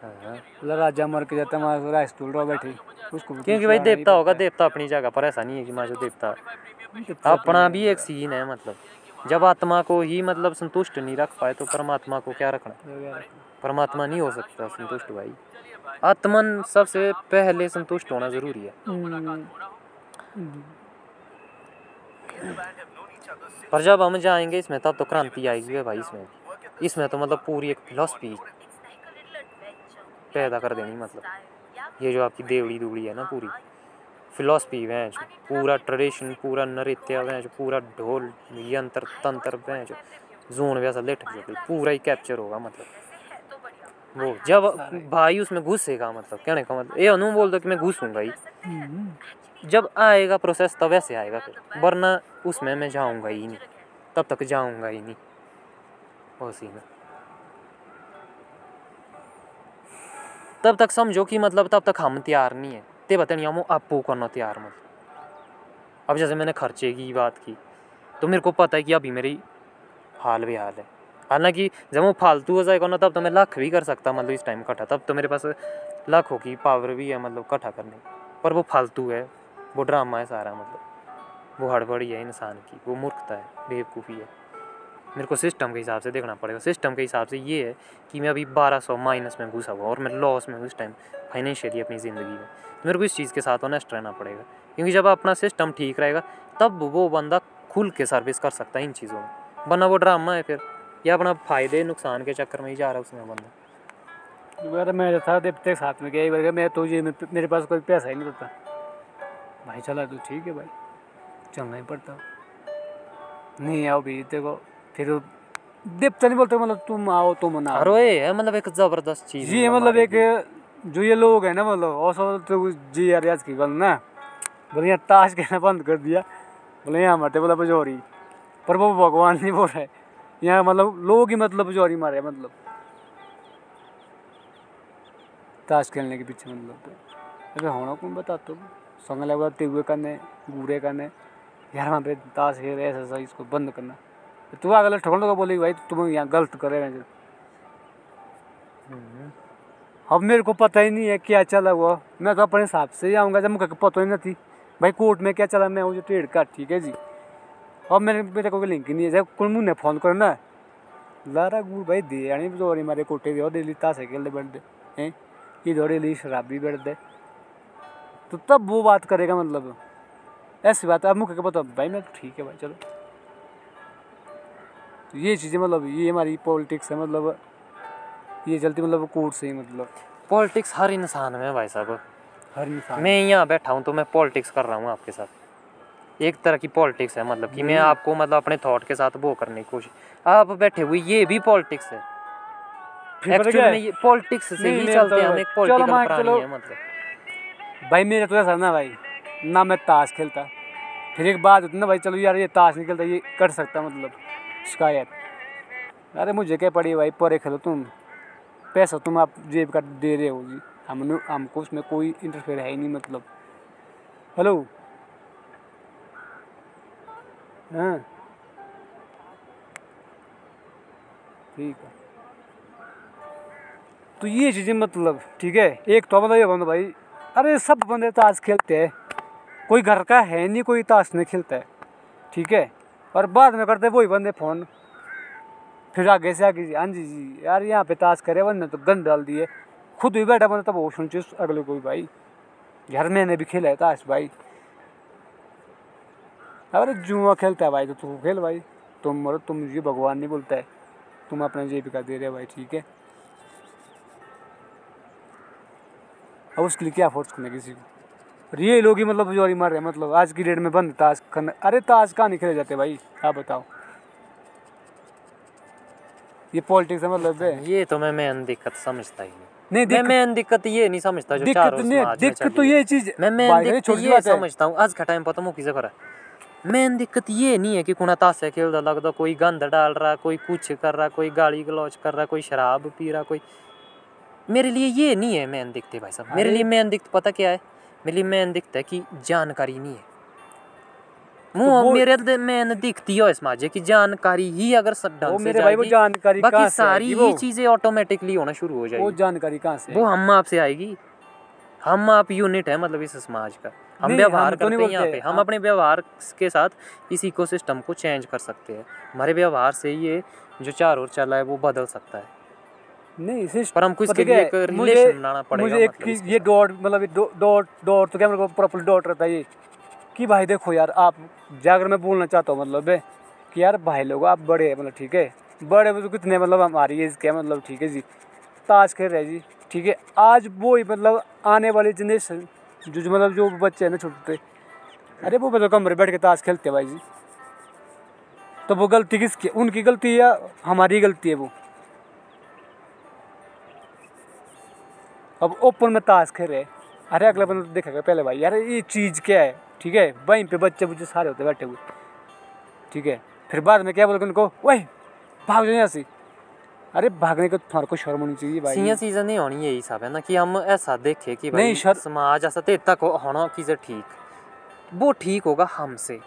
हाँ। मतलब राजा मर के जाता वहाँ पूरा स्टूल रहो बैठे। उसको क्योंकि भाई देवता होगा देवता अपनी जगह पर ऐसा नहीं है कि माँ देवता अपना भी एक सीन है मतलब। जब आत्मा को ही मतलब संतुष्ट नहीं रख पाए तो परमात्मा को क्या रखना? परमात्मा नहीं हो सकता संतुष्ट भाई। आत्मन सबसे पहले संतुष्ट होना ज़रूरी है। पर जब हम जाएँगे इसमें, तब तो क्रांति आएगी भाई इसमें। इसमें तो मतलब पूरी एक फिलोसफी पैदा कर देनी मतलब। ये जो आपकी देवड़ी दुवड़ी है ना पूरी। फिलॉसफी वैच पूरा ट्रेडिशन पूरा नृत्य वैच पूरा ढोल यंत्र तंत्र वैच जोन वैसा लेट जो पूरा ही कैप्चर होगा मतलब। वो जब भाई उसमें घुसेगा मतलब कहने का मतलब ये अनु बोल दो कि मैं घुसूँगा ही। हम्म, जब आएगा प्रोसेस तब ऐसे आएगा फिर वरना उसमें मैं जाऊँगा ही नहीं तब तक जाऊँगा ही नहीं। वो सीन तब तक समझो कि मतलब तब तक हम तैयार नहीं है। ते बतानी हम आपू करना तैयार मतलब अब जैसे मैंने खर्चे की बात की तो मेरे को पता है कि अभी मेरी हाल भी हाल है। हालाँकि जब वो फालतू हो जाएगा ना, तब तो मैं लाख भी कर सकता मतलब इस टाइम इकट्ठा तब तो मेरे पास लाखों की पावर भी है मतलब इकट्ठा करने पर वो फालतू है, वो ड्रामा है सारा मतलब। वो हड़बड़ी है इंसान की, वो मूर्खता है, बेवकूफ़ी है। मेरे को सिस्टम के हिसाब से देखना पड़ेगा। सिस्टम के हिसाब से ये है कि मैं अभी 1200 माइनस में घुसा हुआ और मैं लॉस में इस टाइम फाइनेंशियली अपनी ज़िंदगी में। तो मेरे को इस चीज़ के साथ ऑनेस्ट रहना पड़ेगा। क्योंकि जब अपना सिस्टम ठीक रहेगा, तब वो बंदा खुल के सर्विस कर सकता है इन चीज़ों में। वरना वो ड्रामा है फिर। या अपना फ़ायदे, नुकसान के चक्कर में ही जा रहा है उसमें बंदा। मैं था देवते साथ में गया बार मैं तो मेरे पास कोई पैसा ही नहीं होता भाई चला तो ठीक है भाई। चलना ही पड़ता। नहीं आओ भी देखो फिर देवता नहीं बोलते मतलब तुम आओ तुम ना। अरे ये है मतलब एक ज़बरदस्त चीज़ ये मतलब एक जो ये लोग है ना मतलब और तो जी यार आज की गल ना। बोले यहाँ ताश कहना बंद कर दिया। बोले यहाँ मरते बोला बजौरी पर वो भगवान नहीं बोल रहे। यहाँ मतलब लोग ही मतलब बजौरी मारे मतलब। ताश खेलने के पीछे मतलब तो। अबे होना कौन बता तो संग लगा तेगुए करने गूरे करने। यार वहाँ पे ताश खेल रहे ऐसा ऐसा इसको बंद करना। तो अगले ठोकने को बोले भाई, तुम यहाँ गलत करे हैं अब मेरे को पता ही नहीं है क्या चला हुआ। मैं तो अपने हिसाब से ही आऊँगा, जब मुझे पता ही नहीं थी। भाई, कोर्ट में क्या चला? मैं मुझे ट्रेड का ठीक है जी। अब मेरे मेरे को लिंक ही नहीं है। जब कौन मुझे फ़ोन करो ना, लारा गुड़ भाई, दे आनी बजोरी मारे कोटे दे डेली तासे खेलते बैठ दे हैं? ये डेली शराबी बैठ दे तो तब वो बात करेगा मतलब। ऐसी बात है। अब मुझे पता? भाई, मैं तो ठीक है भाई, चलो। तो ये चीज़ें मतलब ये हमारी पॉलिटिक्स है मतलब ये चलती मतलब कोर्ट से ही मतलब। पॉलिटिक्स हर इंसान में है भाई साहब। हर इंसान मैं। यहाँ बैठा हूँ तो मैं पॉलिटिक्स कर रहा हूँ आपके साथ। एक तरह की पॉलिटिक्स है मतलब कि मैं आपको मतलब अपने थॉट के साथ वो करने की कोशिश आप बैठे हुए ये भी पॉलिटिक्स है। एक्चुअली? में ये पॉलिटिक्स से ही चलते तो हैं हम एक पॉलिटिकल प्राणी है मतलब। भाई मेरा तो ऐसा ना भाई ना मैं ताश खेलता। फिर एक बात होती ना भाई चलो यार ये ताश नहीं खेलता ये कर सकता मतलब। शिकायत। अरे मुझे क्या पड़ी भाई? परे खेलो तुम। पैसा तुम आप जेब का दे रहे हो जी। हमने, हमको उसमें कोई इंटरफेयर है ही नहीं मतलब। हेलो हाँ। ठीक है। तो ये चीज़ें मतलब ठीक है? एक तो मतलब ये बंदा भाई, अरे सब बंदे ताश खेलते हैं। कोई घर का है नहीं, कोई ताश नहीं खेलता है। ठीक है? और बाद में करते वही बंदे फ़ोन। फिर आगे से आगे हाँ जी जी, यार यहाँ पे ताश करे, वरना तो गन डाल दिए। खुद भी बैठा बंदा तब वो सुन चुस, अगले कोई भाई। घर मैंने भी खेला है ताश भाई। अरे जुआ खेलता है भाई तो तू खेल भाई। तुम मरो, तुम ये भगवान नहीं बोलता है। तुम अपना जीविका दे रहे भाई, ठीक है? अब उसके लिए क्या फोर्स करना किसी को? और ये लोग ही मतलब जोरी मार रहे हैं मतलब आज की डेट में बंद ताश करना अरे ताश कहाँ नहीं खेले जाते भाई? आप बताओ। ये पॉलिटिक्स है मतलब ये तो मैं मेन दिक्कत समझता ही नहीं। नहीं मैं दिक्कत दिक्कत ये नहीं समझता जो दिक्कत चारों नहीं दिक्कत तो। ये चीज़ मैं भाई, दिक्कत छोटी ये बात समझता हूँ आज का टाइम पता मुँह किसे करा मेन दिक्कत ये नहीं है कि कुणा तासे खेलता लगता कोई गंद डाल रहा कोई कुछ कर रहा कोई गाली गलौज कर रहा कोई शराब पी रहा कोई मेरे लिए ये नहीं है मेन दिक्कत भाई साहब। मेरे लिए मेन दिक्कत पता क्या है? मेरे मेन दिक्कत है कि जानकारी नहीं है। तो वो- मेरे लिए मेन दिखती है इस माजे की जानकारी ही अगर सब ढंग से मेरे भाई वो जानकारी बाकी सारी ही चीज़ें ऑटोमेटिकली होना शुरू हो जाएगी। वो जानकारी कहाँ से वो हम आपसे आएगी। हम आप यूनिट है मतलब इस समाज का। हम व्यवहार तो करते हैं यहाँ पे। हम हम- अपने व्यवहार के साथ इस इकोसिस्टम को चेंज कर सकते हैं। हमारे व्यवहार से ये जो चार ओर चला है वो बदल सकता है। नहीं सिर्फ़ पर हमको इसके लिए एक मुझे- रिलेशन बनाना पड़ेगा मुझे एक मतलब ये डॉट मतलब डॉट डॉट तो क्या मेरे को प्रॉपर डॉट रहता है ये। कि भाई देखो यार आप जाकर मैं बोलना चाहता हूँ मतलब कि यार भाई लोग आप बड़े हैं मतलब ठीक है? बड़े तो कितने मतलब हमारी एज के मतलब ठीक है जी? ताश खेल रहे हैं जी ठीक है? आज वो ही मतलब आने वाली जनरेशन जो जो मतलब जो बच्चे हैं ना छोटे अरे वो मतलब कमरे बैठ के ताश खेलते हैं भाई जी। तो वो गलती किसकी उनकी गलती है हमारी गलती है वो? अब ओपन में ताश खेल रहे अरे अगला बंदा तो देखेगा पहले भाई। यार ये चीज़ क्या है? ठीक है? वहीं पे बच्चे बुच्चे सारे होते बैठे हुए। ठीक है? फिर बाद में क्या बोलोगे उनको? वही भाग जाओ यहाँ से। अरे भागने का तुम्हारे को शर्म होनी चाहिए भाई। सीया चीज़ें नहीं होनी यही सब है ना? कि हम ऐसा देखें कि नहीं, भाई शर- समाज ऐसा ते तक होना चीज़ें ठीक। वो ठीक होगा हमसे।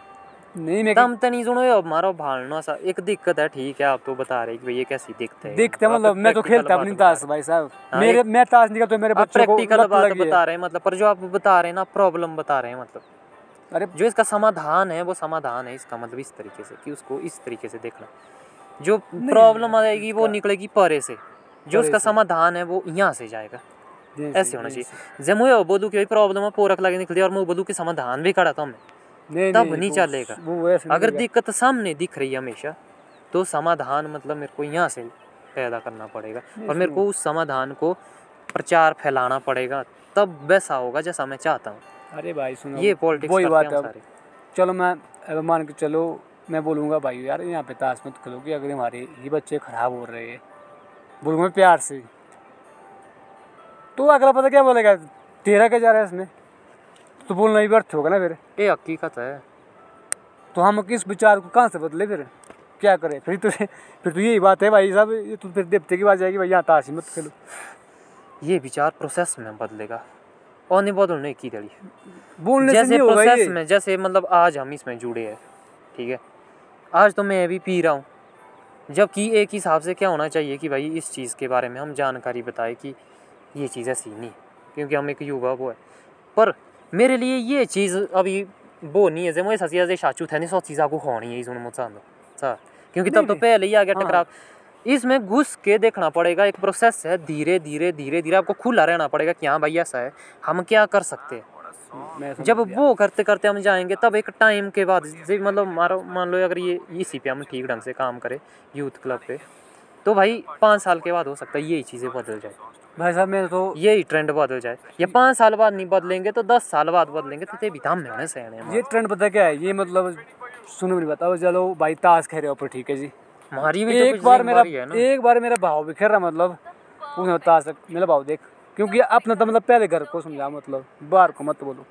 नहीं मैं तम तो नहीं सुनो हमारा भालना सा। एक दिक्कत है ठीक है आप तो बता रहे कि भाई ये कैसी दिखते है। देखते मतलब मैं तो खेलता अपनी ताश भाई साहब। हाँ, मेरे मैं ताश नहीं करता तो मेरे बच्चों को प्रैक्टिकल बात बता रहे हैं मतलब पर जो आप बता रहे हैं ना प्रॉब्लम बता रहे हैं मतलब। अरे जो इसका समाधान है वो समाधान है इसका मतलब इस तरीके से कि उसको इस तरीके से देखना। जो प्रॉब्लम आएगी वो निकलेगी परे से। जो उसका समाधान है वो यहाँ से जाएगा। ऐसे होना चाहिए। जब मुझे बोलूँ कि भाई प्रॉब्लम है पोरक लगे निकली और मैं बोलूँ कि समाधान भी करा था मैं नहीं तब नहीं वो- चलेगा। अगर दिक्कत सामने दिख रही है हमेशा तो समाधान मतलब मेरे को यहाँ से पैदा करना पड़ेगा और मेरे को उस समाधान को प्रचार फैलाना पड़ेगा तब वैसा होगा जैसा मैं चाहता हूँ। अरे भाई सुनो ये पॉलिटिक्स वही बात है। सारे। चलो मैं अब मान के चलो मैं बोलूँगा भाई यार यहाँ पे ताश मत खेलो कि अगर हमारे ये बच्चे खराब हो रहे हैं। बोलूँगा प्यार से। तो अगला पता क्या बोलेगा? तेरा क्या जा रहा है इसमें। तो बोलना ही व्यर्थ होगा ना फिर। ये हकीकत है। तो हम किस विचार को कहाँ से बदले फिर? क्या करें? फिर तो फिर तो यही बात है भाई साहब ये तो फिर देवते की बात जाएगी भाई यहाँ ताश मत खेलो। ये विचार प्रोसेस में बदलेगा और नहीं बदलने की दड़ी बोलने जैसे प्रोसेस में जैसे मतलब आज हम इसमें जुड़े हैं ठीक है? आज तो मैं भी पी रहा हूँ। जबकि एक हिसाब से क्या होना चाहिए कि भाई इस चीज़ के बारे में हम जानकारी बताएँ कि ये चीज़ ऐसी नहीं क्योंकि हम एक युवा वो है। पर मेरे लिए ये चीज़ अभी वो नहीं है जैसे मुझे ससी ऐसे शाचू थे नहीं सौ चीज़ आपको होनी है इसमें मुझे सर क्योंकि तब तो। पहले ही आ गया हाँ। टकराव इसमें घुस के देखना पड़ेगा एक प्रोसेस है धीरे धीरे धीरे धीरे आपको खुला रहना पड़ेगा कि हाँ भाई ऐसा है हम क्या कर सकते हैं जब वो करते करते हम जाएँगे तब एक टाइम के बाद मतलब मारो मान लो अगर ये इसी पे हम ठीक ढंग से काम करें यूथ क्लब पे तो भाई पाँच साल के बाद हो सकता है यही चीज़ें बदल जाए भाई साहब मैं तो यही ट्रेंड बदल जाए। या पाँच साल बाद नहीं बदलेंगे तो दस साल बाद बदलेंगे तो ते भी धाम में होने से ये ट्रेंड पता क्या है? ये मतलब सुनो मेरी बताओ चलो भाई ताश खेल रहे हो ऊपर ठीक है जी। हमारी भी तो एक बार मेरा एक बार मेरा भाव बिखर रहा मतलब उसने ताश मेरा भाव देख। क्योंकि अपना तो मतलब पहले घर को समझा मतलब बाहर को मत बोलो।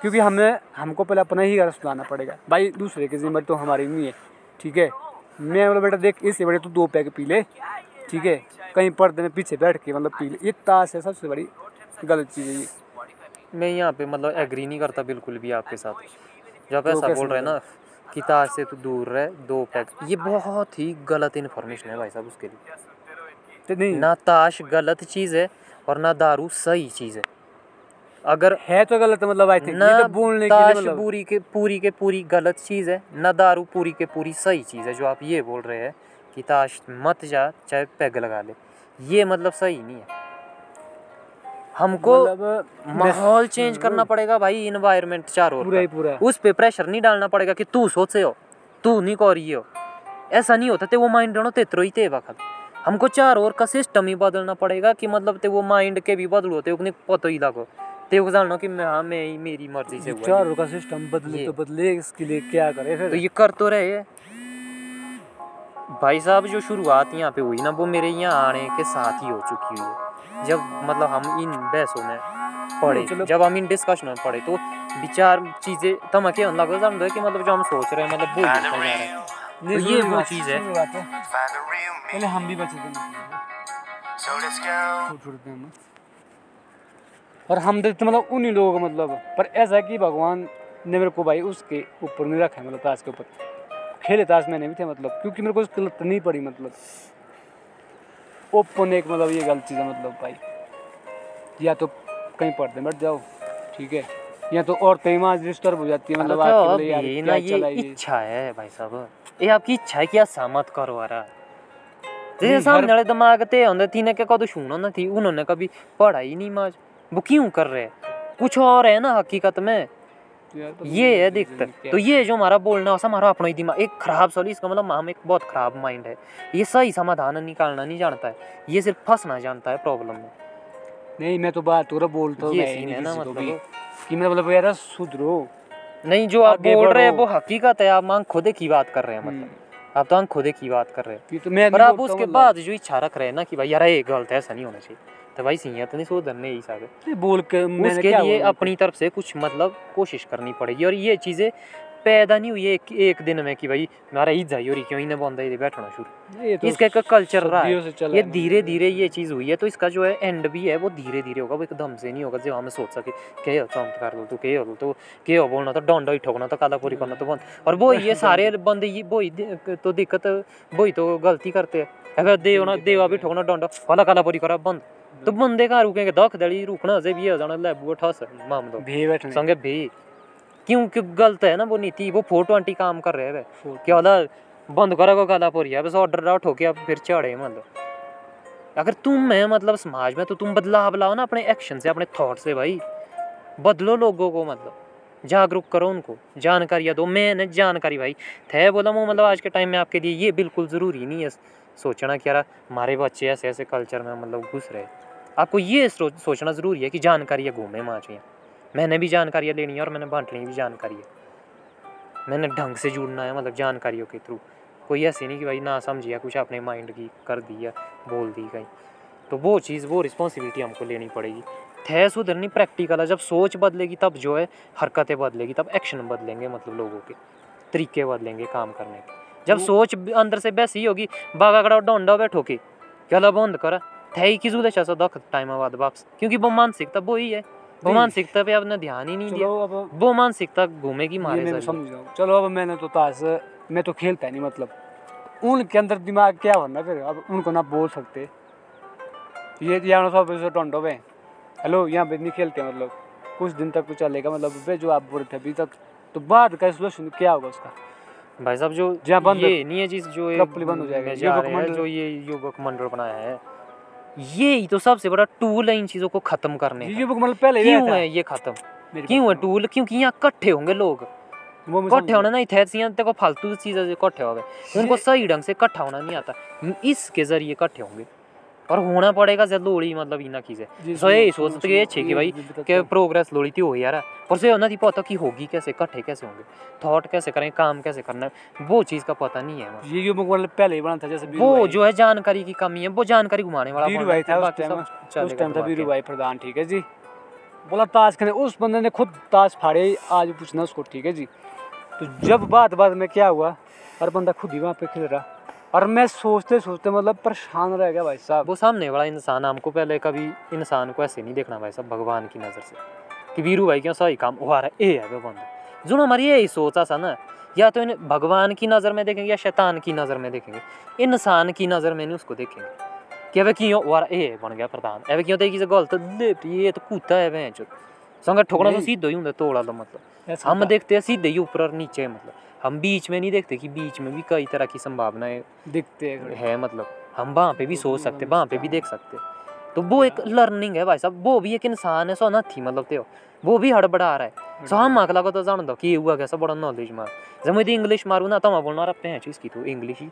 क्योंकि हमें हमको पहले अपना ही घर सुधारना पड़ेगा। भाई दूसरे की ज़िम्मेदारी तो हमारी नहीं है ठीक है? मैं बोला बेटा देख इससे बड़े तू दो पैक पी ले। ठीक है कहीं पर्दे में पीछे बैठ के मतलब पी ये ताश है सबसे बड़ी गलत चीज़ है ये। मैं यहाँ पे मतलब एग्री नहीं करता बिल्कुल भी आपके साथ। जब तो ऐसा बोल रहे हैं ना कि ताज से तू दूर रहे दो पैक। ये बहुत ही गलत इन्फॉर्मेशन है भाई साहब उसके लिए। तो नहीं। ना ताश गलत चीज़ है और ना दारू सही चीज़ है। अगर है तो गलत मतलब आई थिंक ना तो बोलने के ताश मतलब पूरी के पूरी के पूरी गलत चीज़ है ना दारू पूरी के पूरी सही चीज़ है जो आप ये बोल रहे हैं। कि ताश मत जा चाहे पैग लगा ले। ये मतलब सही नहीं है। हमको मतलब माहौल चेंज करना पड़ेगा भाई इन्वायरमेंट चारों पूरा ही ओर। पूरा। उस पे प्रेशर नहीं डालना पड़ेगा कि तू सोचे हो तू नहीं कर रही हो। ऐसा नहीं होता ते वो माइंड रहना तेतरो ही ते वक्त हमको चार ओर का सिस्टम ही बदलना पड़ेगा कि मतलब ते वो माइंड के भी बदलो होते उन्हें पता ही लगो। ते को जानना कि मैं हाँ मैं ही मेरी मर्ज़ी से ये। चारों का सिस्टम बदले तो बदले इसके लिए क्या करे तो ये कर तो रहे हैं। भाई साहब जो शुरुआत यहाँ पे हुई ना वो मेरे यहाँ आने के साथ ही हो चुकी हुई है। जब मतलब हम इन बहसों में पढ़े जब हम इन डिस्कशन में पढ़े तो विचार चीज़ें तम क्या लगा समझो कि मतलब जो हम सोच रहे हैं मतलब वो होता जा रहा है। तो ये वो चीज़ है। पहले हम भी बचे थे हम। और हम देखते मतलब उन्हीं लोगों को मतलब पर ऐसा है कि भगवान ने मेरे को भाई उसके ऊपर नहीं रखा है मतलब ताश के ऊपर। खेले ताश मैंने भी थे मतलब क्योंकि मेरे को लत नहीं पड़ी मतलब। ओपन एक मतलब ये गलत चीज़ है मतलब भाई। या तो कहीं पढ़ते बैठ जाओ ठीक है। या तो औरतें ही वहाँ डिस्टर्ब हो जाती है मतलब तो यार ये ना ये इच्छा है भाई साहब। ये आपकी इच्छा है कि ऐसा मत करो रहा नहीं, सामने वाले दिमाग ते होंगे तीने के कदू सुनो ना थी उन्होंने कभी पढ़ा ही नहीं माज। वो क्यों कर रहे कुछ और है ना हकीकत में। यार ये है दिक्कत। तो ये जो हमारा बोलना है हमारा अपना ही दिमाग एक खराब सॉरी इसका मतलब हम एक बहुत खराब माइंड है। ये सही समाधान निकालना नहीं जानता है। ये सिर्फ़ फंसना जानता है प्रॉब्लम में। नहीं मैं तो बात रहा बोलता हूँ है ना मतलब। कि मतलब यार सुधरो। नहीं जो आप बोल रहे हैं वो हकीकत है। आप मांग खुदे की बात कर रहे हैं मतलब। आप तो आँख खुदे की बात कर रहे हैं। तो मैं पर आप उसके बाद जो इच्छा रख रहे हैं ना कि भाई यार ये गलत है ऐसा नहीं होना चाहिए। तो भाई सिंह तो नहीं सुधरने ही मतलब बोल के उसके लिए अपनी तरफ़ से कुछ मतलब कोशिश करनी पड़ेगी और ये चीज़ें पैदा नहीं हुई एक, एक दिन में कि भाई हमारा ईद जाई और क्यों ही ना बंदा ये बैठना शुरू? तो इसका एक कल्चर रहा है। ये धीरे धीरे ये चीज़ हुई है तो इसका जो है एंड भी है वो धीरे धीरे होगा वो एकदम से नहीं होगा जो हमें सोच सके के हो चमत्कार बोल तो के हो तो के हो बोलना तो डंडा ही ठोकना तो काला पूरी करना तो बंद। और वो ये सारे *laughs* बंदे ये वो तो दिक्कत वो ही तो गलती करते हैं। अगर देव ना देवा भी ठोकना डंडा वाला काला पूरी करा बंद। तो बंदे कहाँ रुकेंगे दख दड़ी रुकना से भी हो जाना लेबू ठस मामलो भी बैठने। संगे भी। क्यों क्यों गलत है ना वो नीति वो फोर ट्वेंटी काम कर रहे हैं क्या वाला बंद करेगा काला पोरिया बस ऑर्डर रहा ठोके अब फिर चढ़े मतलब अगर तुम है मतलब समाज में तो तुम बदलाव लाओ ना अपने एक्शन से अपने थॉट से भाई। बदलो लोगों को मतलब जागरूक करो उनको जानकारियाँ दो मैंने जानकारी भाई। थे बोला वो मतलब आज के टाइम में आपके लिए ये बिल्कुल ज़रूरी नहीं है। सोचना कि यार हमारे बच्चे ऐसे ऐसे कल्चर में मतलब घुस रहे। आपको ये सोचना ज़रूरी है कि जानकारियाँ घूमे माँ चाहिए मैंने भी जानकारियाँ लेनी है और मैंने बांटनी भी जानकारी है। मैंने ढंग से जुड़ना है मतलब जानकारियों के थ्रू कोई ऐसी नहीं कि भाई ना समझिया कुछ अपने माइंड की कर दी या बोल दी कहीं। तो वो चीज़, वो रिस्पॉन्सिबिलिटी हमको लेनी पड़ेगी। थे सुधरनी प्रैक्टिकल है। जब सोच बदलेगी, तब जो है हरकतें बदलेगी, तब एक्शन बदलेंगे मतलब लोगों के। तरीके बदलेंगे काम करने के। जब सोच अंदर से वैसी होगी बागा कड़ा डोंडा बैठो के क्या बंद करा? थे ही किस उद्देश्य से दख टाइम बाद वापस? क्योंकि वो मानसिकता वो ही है। वो मानसिकता पे आपने ध्यान ही नहीं दिया। वो मानसिकता घूमेगी मारे। समझ। चलो अब मैंने तो ताश मैं तो खेलता नहीं मतलब। उनके अंदर दिमाग क्या भरना फिर? अब उनको ना बोल सकते। ये यहाँ सब टोंटो पे हेलो यहाँ पे नहीं खेलते मतलब। कुछ दिन तक कुछ चलेगा मतलब। वे जो आप बोल रहे थे अभी तक। तो बाद का सोल्यूशन क्या होगा उसका? भाई साहब जो जहाँ बंद ये नहीं है चीज़ जो ये बंद हो जाएगा। जा ये युवक मंडल बनाया है ये ही तो सबसे बड़ा टूल है इन चीज़ों को खत्म करने युवक मंडल पहले क्यों है ये खत्म? क्यों है टूल क्योंकि यहाँ इकट्ठे होंगे लोग। इकट्ठे होना नहीं थे देखो फालतू चीज़ इकट्ठे हो गए। उनको सही ढंग से इकट्ठा होना नहीं आता। इसके ज़रिए इकट्ठे होंगे। और होना पड़ेगा जब लोड़ी मतलब इना चीज़ें जी, सो ये सुनो, कि ये अच्छे कि भाई कि प्रोग्रेस लोड़ी थी हो यार। पर से थी पता कि होगी कैसे इकट्ठे कैसे होंगे? थॉट कैसे करें काम कैसे करना है? वो चीज़ का पता नहीं है। ये मतलब पहले ही बना था जैसे वो जो है जानकारी की कमी है वो जानकारी घुमाने वाला कौन भाई था उस टाइम सब उस टाइम था तो बाकी। भाई प्रधान ठीक है जी। बोला ताश खेले उस बंदे ने खुद ताश फाड़े आज पूछना उसको ठीक है जी। तो जब बात बात में क्या हुआ? हर बंदा खुद ही वहाँ पे खेल रहा। और मैं सोचते सोचते मतलब परेशान रह गया भाई साहब। वो सामने वाला इंसान हमको पहले कभी इंसान को ऐसे नहीं देखना भाई साहब भगवान की नज़र से। कि वीरू भाई क्यों सही काम हुआ रहा है ए है बंदा। जो हमारी यही सोचा सा ना या तो इन्हें भगवान की नज़र में देखेंगे या शैतान की नज़र में देखेंगे इंसान की नज़र में नहीं उसको देखेंगे। कि अब क्यों रहा ए बन गया प्रधान। अब क्यों देखी से गलत? ये तो कूता है चो संग ठोकना तो। सीधा ही होता तोड़ा तो मतलब। हम देखते हैं सीधे ही ऊपर और नीचे मतलब। हम बीच में नहीं देखते कि बीच में भी कई तरह की संभावनाएँ दिखते हैं है मतलब हम वहाँ पे भी सोच सकते वहाँ पे भी देख सकते। तो वो एक लर्निंग है भाई साहब वो भी एक इंसान है सो ना थी मतलब त्यो वो भी हड़बड़ा रहा है। सो हम अगला को तो जान दो कि हुआ कैसा बड़ा नॉलेज मार। जब मैं इंग्लिश मारू ना तो मैं बोलना रहा हैं चीज़ की तो इंग्लिश ही।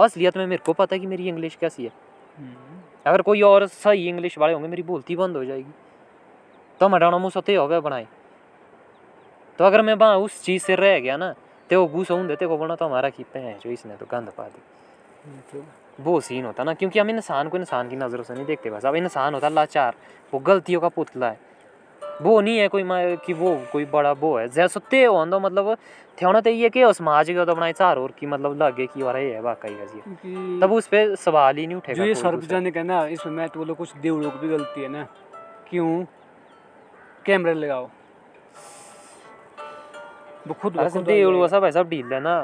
असलियत में मेरे को पता है कि मेरी इंग्लिश कैसी है। हम्म। अगर कोई और सही इंग्लिश वाले होंगे मेरी बोलती बंद हो जाएगी। तो मैं डाना मुँह सते हो गया बनाए। तो अगर मैं वहाँ उस चीज़ से रह गया ना तो वो घूस हों देते को बोलना तो हमारा की हैं जो इसने तो गंद पा दी वो सीन होता ना क्योंकि हम इंसान को इंसान की नज़रों से नहीं देखते बस अब इंसान होता लाचार वो गलतियों का पुतला है वो नहीं है कोई कि वो कोई बड़ा वो है जैसे ते हो तो मतलब थे होना तो ये कि समाज के तो बनाए चार और की मतलब लगे कि और ये है वाकई है तब उस पर सवाल ही नहीं उठेगा जो ये कोई सर्व दूसरा। ना इसमें मैं तो बोलो कुछ देवड़ों की भी गलती है ना क्यों कैमरे लगाओ。वो खुद अरे खुद भाई साहब ढील है ना।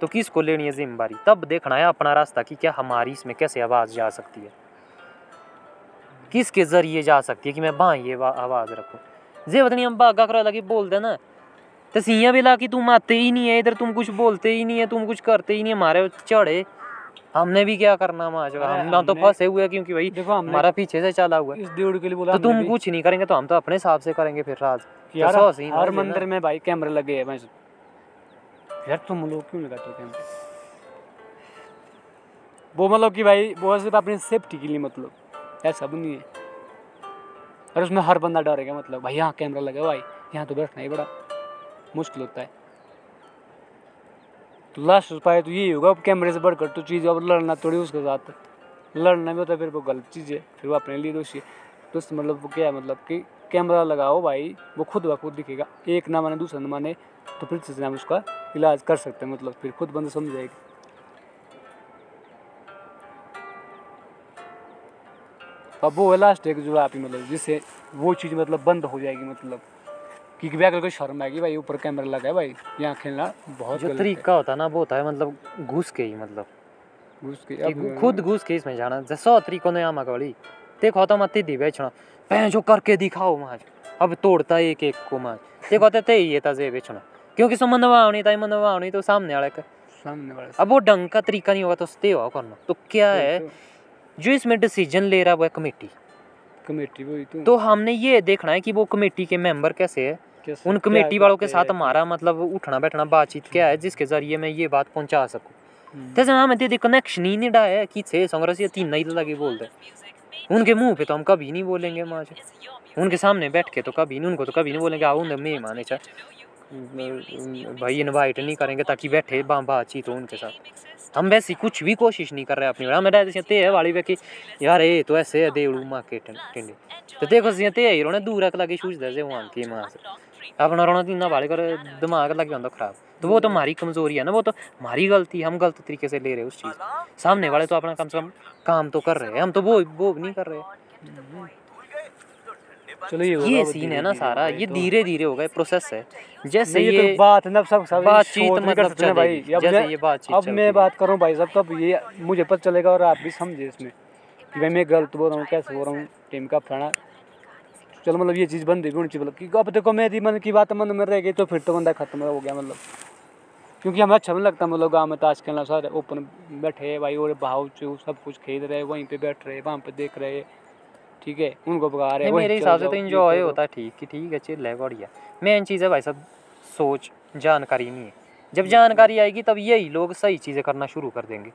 तो किसको लेनी है ज़िम्मेदारी तब देखना है अपना रास्ता कि क्या हमारी इसमें कैसे आवाज़ जा सकती है। किसके ज़रिए जा सकती है कि मैं बाँ ये आवाज़ रखूँ? जे पता नहीं हम बागा करा लगे बोल देना। तो सियाँ भी ला कि तुम आते ही नहीं है इधर तुम कुछ बोलते ही नहीं है तुम कुछ करते ही नहीं हमारे चढ़े। हमने भी क्या करना वहाँ जो अरे हम ना तो फंसे हुए क्योंकि भाई हमारा पीछे से चला हुआ है। इस देवड़ के लिए बोला तो तुम कुछ नहीं करेंगे तो हम तो अपने हिसाब से करेंगे फिर राज। यार हर मंदिर में भाई कैमरे लगे हैं भैंस यार तुम लोग क्यों लगाते हो कैमरे वो मतलब कि भाई वो सिर्फ़ अपनी सेफ्टी के लिए मतलब। ऐसा भी नहीं है। और उसमें हर बंदा डरेगा मतलब भाई यहाँ कैमरा लगा भाई यहाँ तो बैठना ही बड़ा मुश्किल होता है। तो लास्ट उपाय तो यही होगा, अब कैमरे से बढ़कर तो चीज़ अब लड़ना थोड़ी उसके साथ। लड़ना में है, फिर वो गलत चीज़ है, फिर वो अपने लिए दोषी है। तो इस मतलब वो क्या है मतलब कि कैमरा लगाओ भाई, वो खुद ब खुद दिखेगा। एक ना माने, दूसरा ना माने तो फिर से हम उसका इलाज कर सकते हैं मतलब फिर खुद बंद समझ जाएगा। अब वो है लास्ट एक जो आप ही मतलब जिससे वो चीज़ मतलब बंद हो जाएगी मतलब। क्योंकि बैग को शर्म आएगी भाई ऊपर कैमरा लगा है भाई यहाँ खेलना बहुत जो तरीका होता है ना वो होता है मतलब घुस के ही मतलब। घुस के अब खुद घुस के इसमें जाना। जैसे तरीकों ने आमा कवड़ी देखो तो मत दी बेचना पहले जो करके दिखाओ माज अब तोड़ता है एक एक को माज देखो तो ते ही ताजे बेचना क्योंकि सो मनवावनी ताई मनवावनी तो सामने वाले का। सामने वाले अब वो ढंग का तरीका नहीं होगा तो स्टे हो करना। तो क्या है जो इसमें डिसीज़न ले रहा है वो है कमेटी। कमेटी वही तो। तो हमने ये देखना है कि वो कमेटी के मेंबर कैसे है। उन कमेटी वालों के साथ हैं? हमारा मतलब उठना बैठना बातचीत क्या है जिसके ज़रिए मैं ये बात पहुँचा सकूँ। हम्म। जैसे हमें दीदी कनेक्शन ही नहीं डा है कि छे संग्रस ये तीन नहीं लगे बोलते। उनके मुँह पे तो हम कभी नहीं बोलेंगे माँ से उनके सामने बैठ के तो कभी नहीं उनको तो कभी नहीं बोलेंगे आओ उन्हें मैं माने चाहे भाई इनवाइट नहीं करेंगे ताकि बैठे बा बातचीत हो उनके साथ। हम वैसी कुछ भी कोशिश नहीं कर रहे अपनी हमें रहते ते है वाली वे कि यार ये तो ऐसे है देवड़ू माँ के टिंडे। तो देखो ते ही रोने दूर रख लगे शूज़ दे वहाँ की माँ से। अपना रोना तीन वाले कर दिमाग लग जाता खराब। तो वो तो हमारी कमज़ोरी है ना वो तो हमारी गलती हम गलत तरीके से ले रहे उस चीज़ सामने वाले तो अपना कम से कम काम तो कर रहे हैं हम तो वो वो नहीं कर रहे। चलो ये ये सीन है ना सारा ये तो। धीरे धीरे होगा प्रोसेस है। जैसे ये तो बात ना सब सब बातचीत मतलब ना भाई। जैसे ये बातचीत अब मैं बात करूँ भाई साहब तब ये मुझे पता चलेगा और आप भी समझे इसमें कि भाई मैं गलत बोल रहा हूँ कैसे बोल रहा हूँ टीम का फलाना चलो मतलब ये चीज़ बंद होनी चाहिए? मतलब कि अब देखो मेरी मन की बात मन में रह गई तो फिर तो बंदा खत्म हो गया मतलब। क्योंकि हमें अच्छा नहीं लगता मतलब गाँव में ताश खेलना सारे ओपन बैठे भाई और भाव चू सब कुछ खेल रहे वहीं पे बैठ रहे वहाँ पे देख रहे ठीक है? उनको भगा रहे मेरे हिसाब से तो ये इंजॉय होता है ठीक कि ठीक है चिल्ल है बढ़िया। मेन चीज़ है भाई सब सोच जानकारी नहीं है। जब जानकारी आएगी तब यही लोग सही चीज़ें करना शुरू कर देंगे।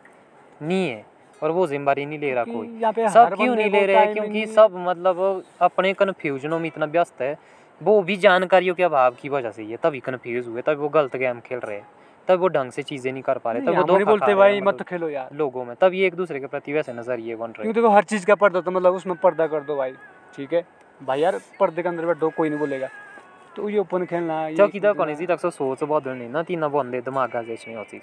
नहीं है। और वो ज़िम्मेदारी नहीं ले रहा कोई। सब क्यों नहीं ले रहे? क्योंकि सब मतलब अपने कन्फ्यूजनों में इतना व्यस्त है। वो भी जानकारियों के अभाव की वजह से ही है तभी कन्फ्यूज़ हुए तभी वो गलत गेम खेल रहे हैं तब वो ढंग से चीज़ें नहीं कर पा रहे तब वो धोखा बोलते भाई मत मतलब खेलो यार। लोगों में तब ये एक दूसरे के प्रति वैसे नज़रिए बन रहे देखो हर चीज़ का पर्दा तो मतलब उसमें पर्दा कर दो भाई ठीक है? भाई यार पर्दे के अंदर बैठो कोई नहीं बोलेगा। तो ये ओपन खेलना क्योंकि तक खेलना। सी तक सोच बदलनी ना तीन बंदे दिमाग का नहीं होती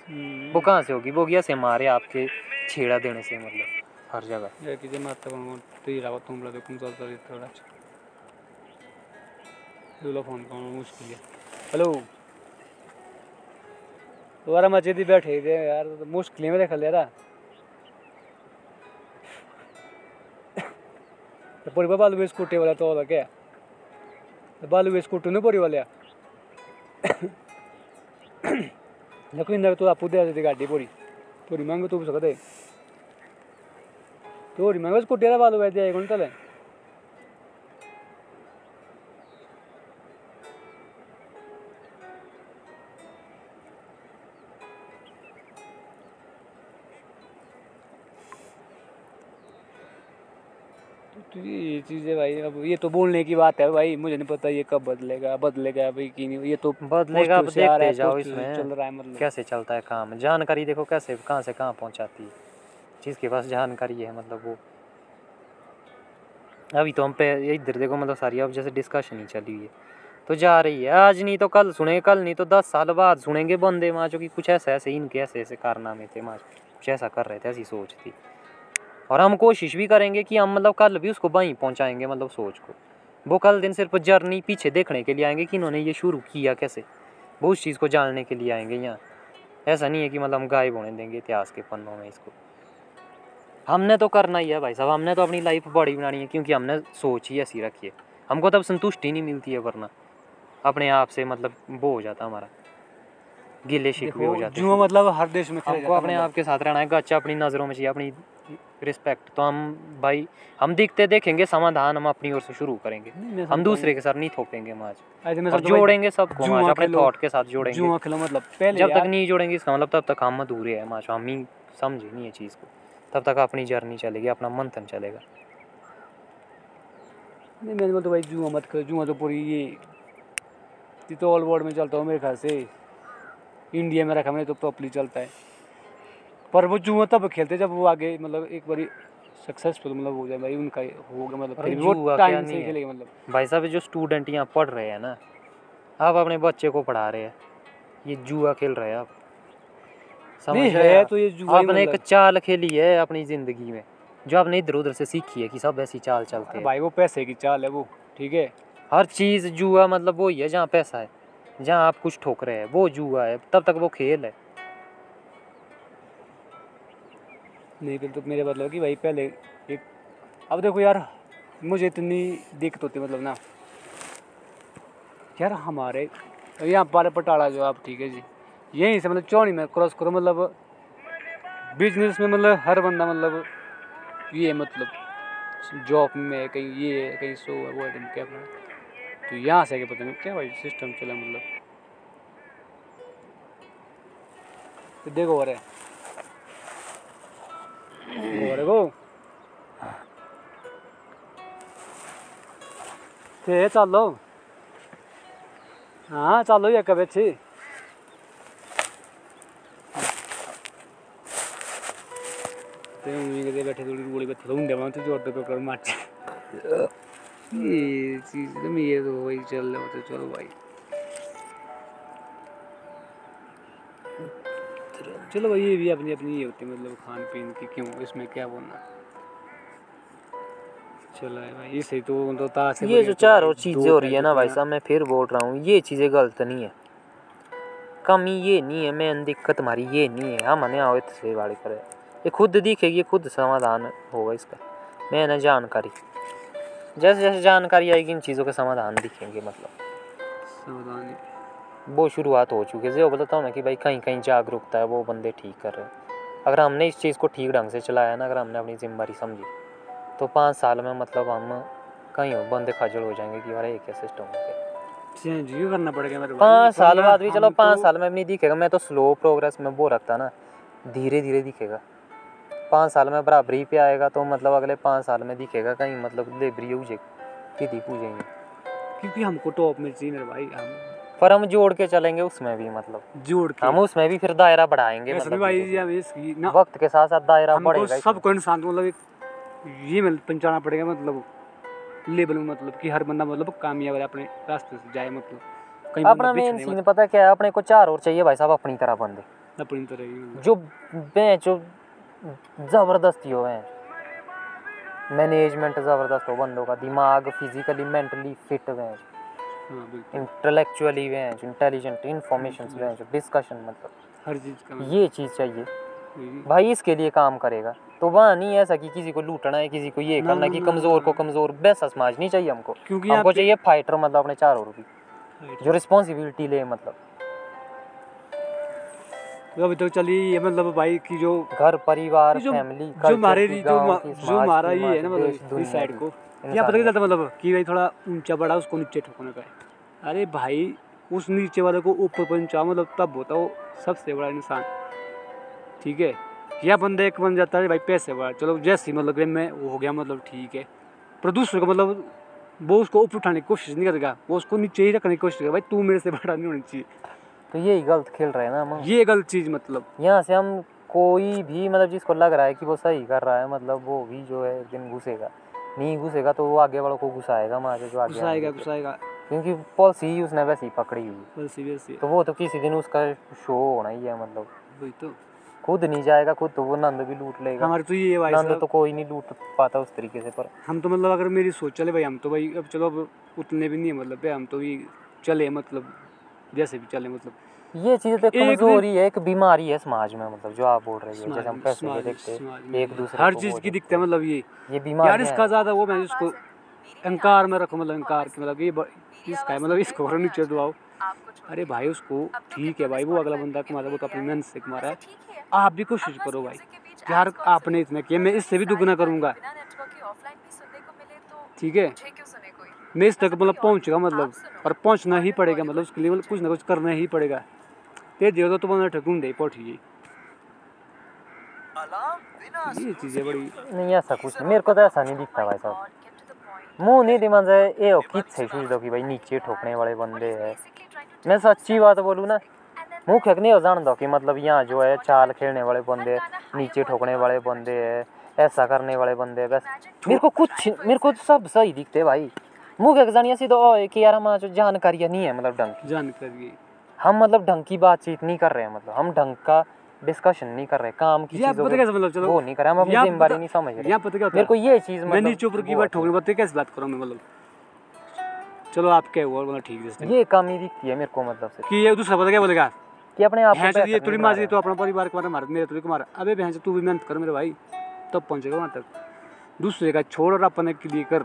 वो कहाँ से होगी वो गया से मारे आपके छेड़ा देने से मतलब हर जगह ये कीजिए माता को तो ये रहा तुम लोग तुम चलता रही थोड़ा दूल्हा फ़ोन करना मुश्किल है हेलो। दोबारा मचे दी बैठे थे यार तो मुश्किल में देखा ले रहा तो पूरी बालू स्कूटी वाला तो क्या? बालू वेस नहीं पूरी वाले तू तो आपू दे दी गाड़ी पोरी। पूरी मांगो तू सकते तोरी मांगो स्कूटी वाला बालू वैसे कौन चले तो ये चीज़ें भाई अब ये तो बोलने की बात है भाई मुझे नहीं पता ये कब बदलेगा बदलेगा भाई कि नहीं ये तो बदलेगा अब देखते जाओ इसमें। चल रहा है मतलब। कैसे चलता है काम? जानकारी देखो कैसे कहाँ से कहाँ पहुँचाती है। जिसके पास जानकारी है मतलब वो। अभी तो हम पे इधर देखो मतलब सारी अब जैसे डिस्कशन ही चली हुई है। तो जा रही है आज नहीं तो कल सुने कल नहीं तो दस साल बाद सुनेंगे बंदे माँ जो कि कुछ ऐसे ऐसे इनके ऐसे ऐसे कारनामे थे माँ कुछ ऐसा कर रहे थे ऐसी सोच थी। और हम कोशिश भी करेंगे कि हम मतलब कल भी उसको वहीं पहुँचाएँगे मतलब सोच को। वो कल दिन सिर्फ़ जर्नी पीछे देखने के लिए आएँगे कि इन्होंने ये शुरू किया कैसे। वो उस चीज़ को जानने के लिए आएँगे यहाँ। ऐसा नहीं है कि मतलब हम गायब होने देंगे इतिहास के पन्नों में इसको। हमने तो करना ही है भाई साहब, हमने तो अपनी लाइफ बड़ी बनानी है क्योंकि हमने सोच ही ऐसी रखी है। हमको तब संतुष्टि नहीं मिलती है वरना। अपने आप से मतलब वो हो जाता हमारा। गिले शिकवे हो जाते जुआ हैं। मतलब हर देश में हमको अपने मतलब। आप के साथ रहना है गच्चा अपनी नज़रों में चाहिए अपनी रिस्पेक्ट तो हम भाई हम दिखते देखेंगे समाधान हम अपनी ओर से शुरू करेंगे। हम दूसरे के साथ नहीं थोपेंगे भाई, जोड़ेंगे सबको माज अपने थॉट के साथ जोड़ेंगे। मतलब पहले जब तक नहीं जोड़ेंगे इसका मतलब तब तक हम अधूरे हैं माशा हम ही समझे नहीं है चीज़ को। तब तक अपनी जर्नी चलेगी अपना मंथन चलेगा। नहीं मैंने बोलता भाई जुआ मत करो जुआ तो पूरी ये ये तो ऑल वर्ल्ड में चलता हो मेरे ख्याल से। इंडिया में रखा मैंने तो प्रॉपरली चलता है। पर वो जुआ तब खेलते जब वो आगे मतलब एक बारी सक्सेसफुल मतलब हो जाए भाई उनका हो गया मतलब फिर वो टाइम से खेलेगा मतलब। भाई साहब जो स्टूडेंट यहाँ पढ़ रहे हैं ना आप अपने बच्चे को पढ़ा रहे हैं ये जुआ खेल रहे हैं आप। नहीं रहे है? तो ये जुआ आपने एक मतलब। चाल खेली है अपनी ज़िंदगी में जो आपने इधर उधर से सीखी है कि सब ऐसी चाल चलते हैं। भाई वो पैसे की चाल है वो ठीक है। हर चीज़ जुआ मतलब वो ही है जहाँ पैसा है। जहाँ आप कुछ ठोक रहे हैं, वो जुआ है, तब तक वो खेल है। नहीं तो मेरे मतलब कि भाई पहले एक अब देखो यार, मुझे इतनी दिक्कत होती मतलब ना। यार हमारे यहाँ पर पटाला जो आप, ठीक है जी। यहीं से मतलब चौड़ी में क्रॉस करो मतलब बिज़नेस में मतलब हर बंदा मतलब ये मतलब जॉब में कहीं ये कहीं सो है वो क्या तो यहाँ से आके पता नहीं क्या भाई सिस्टम चला मतलब। तो देखो है हो रहा गो ते चलो। हाँ चलो या कब अच्छी ते बैठे थोड़ी गोली तो तो तो कर मार। ये चीज़ तो ये तो वही चल रहा तो चलो भाई। चलो भाई ये भी अपनी अपनी ये होती है मतलब खान पीन की क्यों इसमें क्या बोलना? चलो भाई ये सही तो तो से ये जो तो चार और चीज़ें हो रही है ना भाई साहब मैं फिर बोल रहा हूँ ये चीज़ें गलत नहीं है। कमी ये नहीं है मैं दिक्कत हमारी ये नहीं है। हम मने आओ से वाली करे। ये खुद दिखेगी खुद समाधान होगा इसका। मैंने जानकारी। जैसे जैसे जानकारी आएगी इन चीज़ों के समाधान दिखेंगे मतलब। वो शुरुआत हो चुकी है। जो बताता हूँ ना कि भाई कहीं कहीं जागरूकता है वो बंदे ठीक कर रहे हैं। अगर हमने इस चीज़ को ठीक ढंग से चलाया ना अगर हमने अपनी ज़िम्मेदारी समझी तो पाँच साल में मतलब हम कहीं बंदे खजल हो जाएँगे कि यार ये क्या सिस्टम हो गया। चेंज करना पड़ेगा मेरे पाँच साल बाद भी चलो पाँच तो- साल में नहीं दिखेगा। मैं तो स्लो प्रोग्रेस में वो रखता ना धीरे धीरे दिखेगा। पाँच साल में बराबरी पे आएगा तो मतलब अगले पाँच साल में दिखेगा कहीं मतलब लेबरी हो जाएगी सीधी पूजेंगे क्योंकि हमको टॉप में चाहिए मेरे भाई हम पर हम जोड़ के चलेंगे उसमें भी मतलब जोड़ के हम उसमें भी फिर दायरा बढ़ाएँगे मतलब भाई इसकी ना वक्त के साथ साथ दायरा बढ़ेगा इसमें। सबको इंसान को मतलब ये मतलब पहुंचाना पड़ेगा मतलब लेवल में मतलब कि हर बंदा मतलब कामयाब रहे अपने रास्ते से जाए मतलब कहीं अपना मेन सीन पता क्या है अपने को चार और चाहिए भाई साहब अपनी तरह बंदे अपनी तरह। जो बेंच जो ज़बरदस्ती हो हैं मैनेजमेंट ज़बरदस्त हो बंदों का दिमाग फिजिकली मेंटली फिट हाँ बिल्कुल। Intellectually bench intelligent information bench discussion मतलब। हर चीज़ का ये चीज़ चाहिए। भाई इसके लिए काम करेगा। तो वहाँ नहीं ऐसा कि किसी को लूटना है किसी को ये ना, करना ना, कि कमज़ोर को कमज़ोर वैसा समाज नहीं चाहिए हमको। क्योंकि हमको चाहिए फाइटर मतलब अपने चार और भी। जो रिस्पॉन्सिबिलिटी ले मतलब। तो अभी तक चली ये मतलब भाई की जो घर परिवार जो फैमिली जो हमारे जो जो हमारा ये है ना मतलब इस साइड को। यहाँ पता चलता मतलब कि भाई थोड़ा ऊँचा बड़ा उसको नीचे ठोकने का अरे भाई उस नीचे वाले को ऊपर पहुँचा मतलब तब होता वो सबसे बड़ा इंसान। ठीक है? या बंदा एक बन जाता है भाई पैसे बड़ा चलो जैसे ही मतलब मैं वो हो गया मतलब ठीक है। पर दूसरे को मतलब वो उसको ऊपर उठाने की कोशिश नहीं करेगा। वो उसको नीचे ही रखने की कोशिश करेगा। भाई तू मेरे से बड़ा नहीं होना चाहिए। तो यही गलत खेल रहे हैं ना हम। ये गलत चीज़ मतलब। यहाँ से हम कोई भी मतलब जिसको लग रहा है कि वो सही कर रहा है मतलब वो भी जो है एक दिन घुसेगा। नहीं घुसेगा तो वो आगे वालों को घुसाएगा वहाँ से जो आगे घुसाएगा घुसाएगा। क्योंकि पॉलिसी ही उसने वैसी पकड़ी हुई। है। बस वैसे तो वो तो किसी दिन उसका शो होना ही है मतलब। वही तो। खुद नहीं जाएगा खुद तो वो नंद भी लूट लेगा। हमारे तो ये भाई नंद तो कोई नहीं लूट पाता उस तरीके से पर हम तो मतलब अगर मेरी सोच चले भाई हम तो भाई अब चलो अब उतने भी नहीं है मतलब हम तो भी चले मतलब। जैसे भी चले मतलब। ये चीज़ तो कमज़ोरी है एक बीमारी है समाज में मतलब जो आप बोल रहे हो जैसे हम पैसे के देखते हैं एक दूसरे हर चीज़ की दिखते हैं। मतलब ये ये बीमारी यार इसका ज़्यादा वो मैं इसको अहंकार में रखो मतलब अहंकार की मतलब ये इसका है मतलब इसको और नीचे? दबाओ अरे भाई उसको ठीक है भाई वो अगला बंदा कमा रहा है वो तो अपनी मेहनत से कमा रहा है। आप भी कोशिश करो भाई यार आपने इतना किया मैं इससे भी दुगना करूँगा। ठीक है? मुझे क्यों सुने कोई मैं इस तक मतलब पहुँचेगा मतलब। और पहुँचना ही पड़ेगा मतलब उसके लिए मतलब कुछ ना कुछ करना ही पड़ेगा। ते दियो तो बंदा ठकून दे पहुँची ये चीज़ें बड़ी नहीं, ऐसा कुछ नहीं, मेरे को तो ऐसा नहीं दिखता भाई साहब। मुँह नहीं दिमाग से, ये हो कित से दो कि भाई, नीचे ठोकने वाले बंदे हैं। मैं सच्ची बात बोलूँ ना, मुँह खेकने हो जान दो कि मतलब यहाँ जो है चाल खेलने वाले बंदे नीचे ठोकने वाले बंदे हैं, ऐसा करने वाले बंदे बस। मेरे को कुछ मेरे को तो सब सही दिखते भाई। मुँह खेक जानिए सीधो ओ, कि यार हमारा जो जानकारी नहीं है मतलब ढंग की। जानकारी हम मतलब ढंग की बातचीत नहीं कर रहे हैं मतलब हम ढंग का डिस्कशन नहीं कर रहे काम की चीज़ों पता कैसे मतलब चलो वो नहीं कर रहे हम अपनी ज़िम्मेदारी नहीं समझ रहे। यहाँ पता क्या मेरे को ये चीज़ मैं मतलब नीचे ऊपर की बात ठोकने बात कैसे बात करूँ मैं मतलब? चलो आप क्या हुआ मतलब ठीक है ये कमी दिखती है मेरे को मतलब से। कि ये दूसरा पता क्या बोलेगा? कि अपने आप को ये थोड़ी माजी तो अपना परिवार को मारा मार मेरे थोड़ी को मारा। अबे भैंस तू भी मेहनत कर मेरे भाई तब पहुंचेगा वहाँ तक। दूसरे का छोड़ और अपने के लिए कर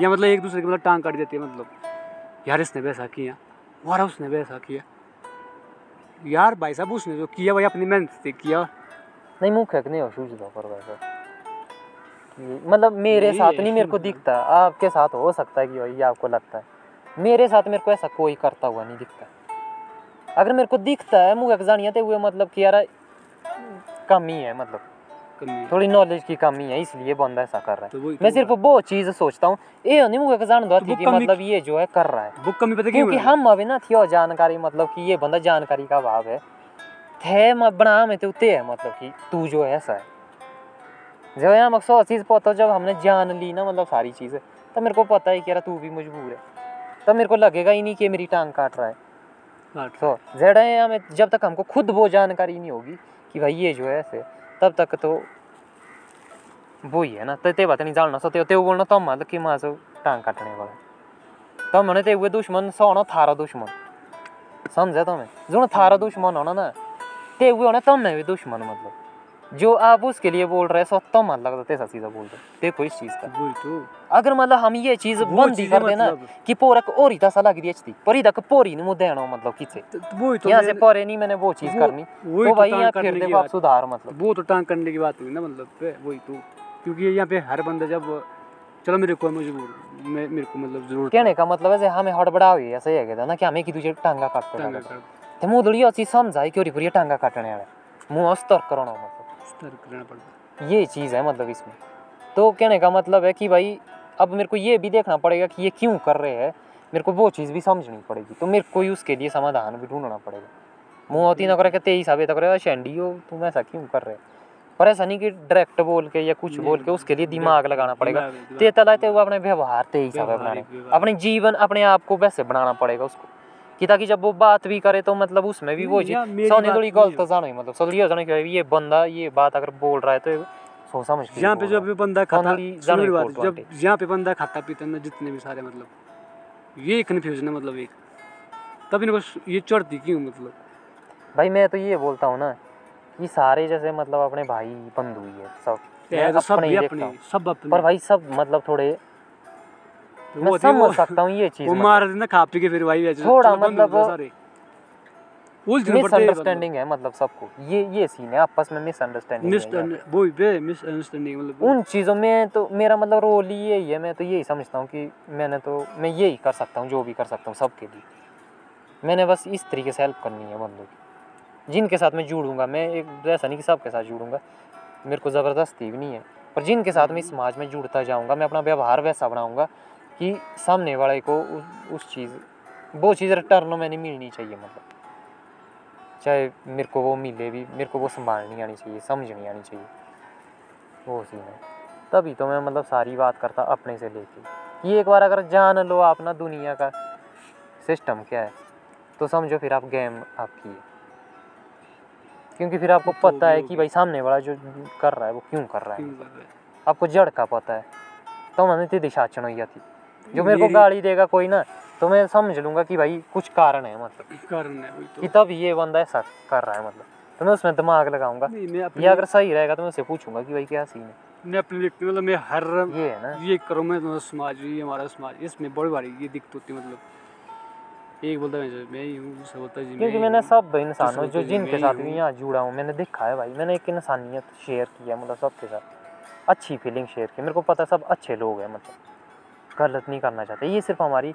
या मतलब एक दूसरे की मतलब टांग काट देती है मतलब। यार इसने वैसा किया। वारा उसने वैसा किया। यार भाई साहब उसने जो किया भाई अपनी मेहनत से किया। नहीं मुँह फेंकने हो दो पर वैसा मतलब मेरे साथ नहीं मेरे को। दिखता। आपके साथ हो सकता है कि भाई आपको लगता है। मेरे साथ मेरे को ऐसा कोई करता हुआ नहीं दिखता। अगर मेरे को दिखता है मुँह जानिया तो हुए मतलब कि यार कमी है मतलब। थोड़ी नॉलेज की कमी है इसलिए बंदा ऐसा कर रहा है। तो मैं सिर्फ़ वो चीज़ सोचता हूँ ये नहीं मुझे जान दो तो कि मतलब ये जो है कर रहा है। वो कमी पता क्योंकि हम अभी ना थियो जानकारी मतलब कि ये बंदा जानकारी का अभाव है। थे बना में तो उते है मतलब कि तू जो है ऐसा है। जब यहाँ मक सौ चीज़ पता जब हमने जान ली ना मतलब सारी चीज़ें तब मेरे को पता है कि यार तू भी मजबूर है। तब मेरे को लगेगा ही नहीं कि मेरी टांग काट रहा है। तो जेड है हमें जब तक हमको खुद वो जानकारी नहीं होगी कि भाई ये जो है ऐसे तब तक तो वो ही है ना। तो ते बात नहीं जानना सो ते ते बोलना तो मतलब कि माँ टांग काटने वाला। तो मैंने ते हुए दुश्मन सो ना थारा दुश्मन। समझे तुम्हें? जो थारा दुश्मन होना ना, ते हुए होना मैं भी दुश्मन मतलब। जो आप उसके लिए बोल रहे सो तब मन लगता तेसा सीधा बोल रहे देखो इस चीज़ का। तो। अगर मतलब हम ये चीज़ बंद ही कर देना मतलब- कि पोरक और ही तसा लग रही है पर तक पोरी नहीं मुद्दे आना मतलब किसे। तो- तो तो यहाँ से परे नहीं मैंने वो चीज़ करनी। वही तो भाई यहाँ फिर देखो आप सुधार मतलब। वो तो टांग करने की बात हुई ना मतलब वही तो। क्योंकि यहाँ पे हर बंदा जब चलो मेरे को मजबूर मेरे को मतलब ज़रूरत कहने का मतलब है हमें हड़बड़ा हुई ऐसा ही है ना कि हमें की दूसरे टांगा काटते हैं ते मुँह दड़ी चीज़ समझाई कि पूरी टांगा काटने वाला। मुँह अस्तर कराना स्तर करना पड़ता ये चीज़ है मतलब इसमें। तो कहने का मतलब है कि भाई अब मेरे को ये भी देखना पड़ेगा कि ये क्यों कर रहे हैं। मेरे को वो चीज़ भी समझनी पड़ेगी। तो मेरे को उसके लिए समाधान भी ढूंढना पड़ेगा। मुँह होती ना करे कि तेईस साबित करे शैंडी हो तुम ऐसा क्यों कर रहे हो? पर ऐसा नहीं कि डायरेक्ट बोल के या कुछ बोल के उसके लिए दिमाग लगाना पड़ेगा। ते तलाते हुए अपने व्यवहार तेईस साबित बनाने। अपने जीवन अपने आप को वैसे बनाना पड़ेगा उसको। कि ताकि जब वो बात भी करे तो मतलब उसमें भी वो चीज़ सोने थोड़ी गलत जानो ही। मतलब सदड़ी हो जाने कि ये बंदा ये बात अगर बोल रहा है तो सोच समझ के यहाँ पे जब भी बंदा खाता सुनो की जब। यहाँ पे बंदा खाता पीता ना जितने भी सारे मतलब ये कन्फ्यूज़न है मतलब एक। तब इनको ये चढ़ती क्यों मतलब? भाई मैं तो ये बोलता हूँ ना ये सारे जैसे मतलब अपने भाई बंधु ही है सब ये तो सब अपने अपने सब अपने। पर भाई सब मतलब थोड़े मैं समझ सकता हूँ ये चीज़ वो मार देना खा पी के फिर थोड़ा मतलब मतलब। मिसअंडरस्टैंडिंग है मतलब सबको। ये ये सीन है आपस में मिसअंडरस्टैंडिंग। वो बे मिसअंडरस्टैंडिंग मतलब उन चीज़ों में तो मेरा मतलब रोल ही यही है मैं तो यही समझता हूँ कि मैंने तो मैं यही कर सकता हूँ जो भी कर सकता हूँ सबके लिए। मैंने बस इस तरीके से हेल्प करनी है बंदों की। जिनके साथ मैं जुड़ूँगा मैं एक ऐसा नहीं कि सबके साथ जुड़ूँगा। मेरे को ज़बरदस्ती भी नहीं है। पर जिनके साथ मैं इस समाज में जुड़ता जाऊँगा मैं अपना व्यवहार वैसा बनाऊँगा कि सामने वाले को उस, उस चीज़ वो चीज़ रिटर्न में नहीं मिलनी चाहिए मतलब। चाहे मेरे को वो मिले भी मेरे को वो संभालनी आनी चाहिए समझनी आनी चाहिए। वो सीन है। तभी तो मैं मतलब सारी बात करता अपने से लेके। कि एक बार अगर जान लो आप ना दुनिया का सिस्टम क्या है तो समझो फिर आप गेम आपकी है। क्योंकि फिर आपको तो पता है कि भाई सामने वाला जो कर रहा है वो क्यों कर रहा है? आपको जड़ का पता है। तो मैंने ती दिशा चुन हुई थी जो मेरे को गाली देगा कोई ना तो मैं समझ लूँगा कि भाई कुछ कारण है मतलब। कारण है वही कि तो तब ये बंदा ऐसा कर रहा है मतलब। तो मैं उसमें दिमाग लगाऊँगा। या अगर सही रहेगा तो मैं उससे पूछूँगा कि भाई क्या सीन है। मैं अपने व्यक्ति मतलब मैं हर ये है ना। ये करो मैं तो समाज ये हमारा समाज इसमें बड़ी भारी ये दिक्कत होती है मतलब। एक बोलता है मैं ही हूँ दूसरा बोलता जी क्योंकि मैंने सब इंसानों जो जिनके साथ भी। यहाँ जुड़ा हूँ मैंने देखा है भाई मैंने एक इंसानियत शेयर की है मतलब सबके साथ। अच्छी फीलिंग शेयर की मेरे को पता है सब अच्छे लोग हैं मतलब। गलत नहीं करना चाहते। ये सिर्फ़ हमारी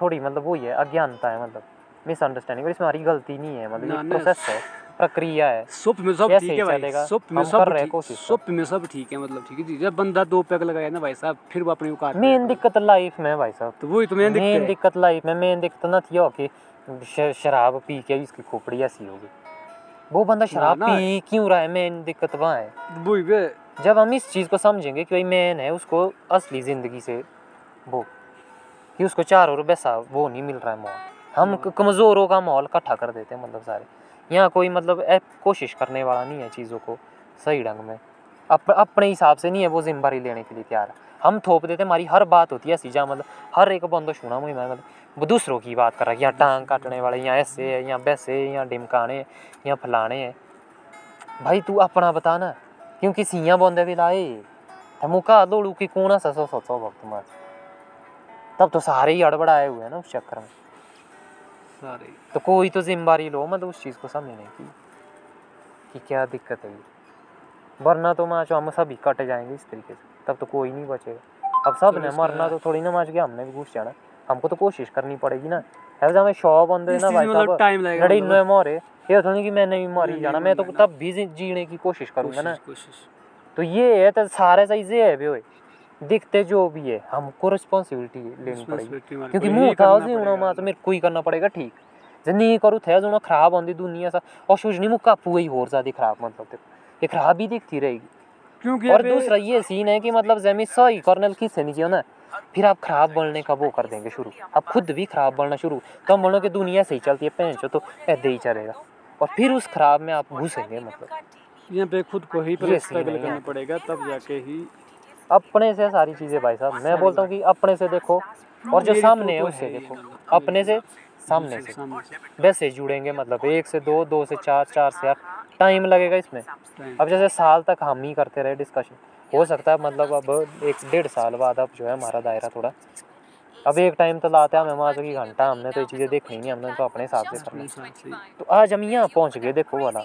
थोड़ी मतलब वही है अज्ञानता है मतलब। मिसअंडरस्टैंडिंग और इसमें हमारी गलती नहीं है मतलब ना। प्रोसेस है प्रक्रिया है। सब में सब ठीक है भाई। सब में सब हैं सब में सब ठीक है मतलब ठीक है जी। जब बंदा दो पैक लगाया ना भाई साहब फिर वो अपनी औकात पे मेन दिक्कत लाइफ में भाई साहब। तो वही तो मेन मेन दिक्कत है। दिक्कत लाइफ में मेन दिक्कत ना थी हो कि शराब पी के इसकी खोपड़ी ऐसी होगी वो बंदा शराब पी क्यों रहा है? मेन दिक्कत वहाँ है। वही जब हम इस चीज़ को समझेंगे कि भाई मैन है उसको असली ज़िंदगी से वो कि उसको चारों ओर वैसा वो नहीं मिल रहा है माहौल। हम कमज़ोरों का माहौल इकट्ठा कर देते हैं मतलब सारे। यहाँ कोई मतलब कोशिश करने वाला नहीं है चीज़ों को सही ढंग में। अप, अपने हिसाब से नहीं है वो ज़िम्मेदारी लेने के लिए तैयार। हम थोप देते हमारी हर बात होती है ऐसी जहाँ मतलब हर एक बंदा सुना मुझे मतलब वो दूसरों की बात कर रहा है यहाँ टांग काटने वाले यहाँ ऐसे है यहाँ वैसे है यहाँ डिमकाने यहाँ फलाने हैं। भाई तू अपना बता ना क्योंकि सियाँ बंदे भी लाए? मुका दौड़ू कि कौन सा सौ सौ वक्त मार? तब तो सारे ही हड़बड़ाए हुए हैं ना उस चक्कर में। सारे तो कोई तो ज़िम्मेदारी लो मतलब उस चीज़ को समझने की कि क्या दिक्कत है वरना तो माँ हम सभी कट जाएँगे इस तरीके से तब तो कोई नहीं बचेगा। अब सबने मरना तो थोड़ी ना माच के हमने भी घुस जाना। हमको तो कोशिश करनी पड़ेगी ना। ऐसे हमें शौ बंदे इस ना भाई मतलब साहब टाइम लगेगा लड़ाई मतलब। में मोरे ये तो नहीं कि मैं नहीं मरी जाना मैं तो तब भी जीने की कोशिश करूँगा ना। तो ये है तो सारे चीज़ें है भी दिखते जो भी है हमको रिस्पॉन्सिबिलिटी लेनी पड़ेगी। क्योंकि मुँह था करना होना माँ तो मेरे को ही करना पड़ेगा ठीक। जे नहीं करूँ थे जो खराब आंदी दुनिया सा और सुजनी मुँह कापू ही और ज़्यादा खराब मतलब ये खराब ही दिखती रहेगी। क्योंकि और दूसरा ये सीन है कि मतलब जमी सही कर्नल किससे नहीं ना फिर आप खराब बोलने का वो कर देंगे शुरू। आप खुद भी खराब बोलना शुरू तो हम बोलो कि दुनिया सही चलती है पहन तो ऐसे ही चलेगा। और फिर उस खराब में आप घुसेंगे मतलब। यहाँ पे खुद को ही पहले स्ट्रगल करना पड़ेगा तब जाके ही अपने से सारी चीज़ें भाई साहब। मैं बोलता हूँ कि अपने से देखो और जो सामने है उससे देखो। अपने से सामने से। वैसे जुड़ेंगे मतलब एक से दो दो से चार चार से आठ। टाइम लगेगा इसमें। अब जैसे साल तक हम ही करते रहे डिस्कशन हो सकता है मतलब अब एक डेढ़ साल बाद अब जो है हमारा दायरा थोड़ा। अब एक टाइम तो लाते हैं हमें वहाँ की घंटा हमने तो ये चीज़ें देखनी नहीं हमने तो अपने हिसाब से करना। तो आज हम यहाँ पहुँच गए देखो वाला।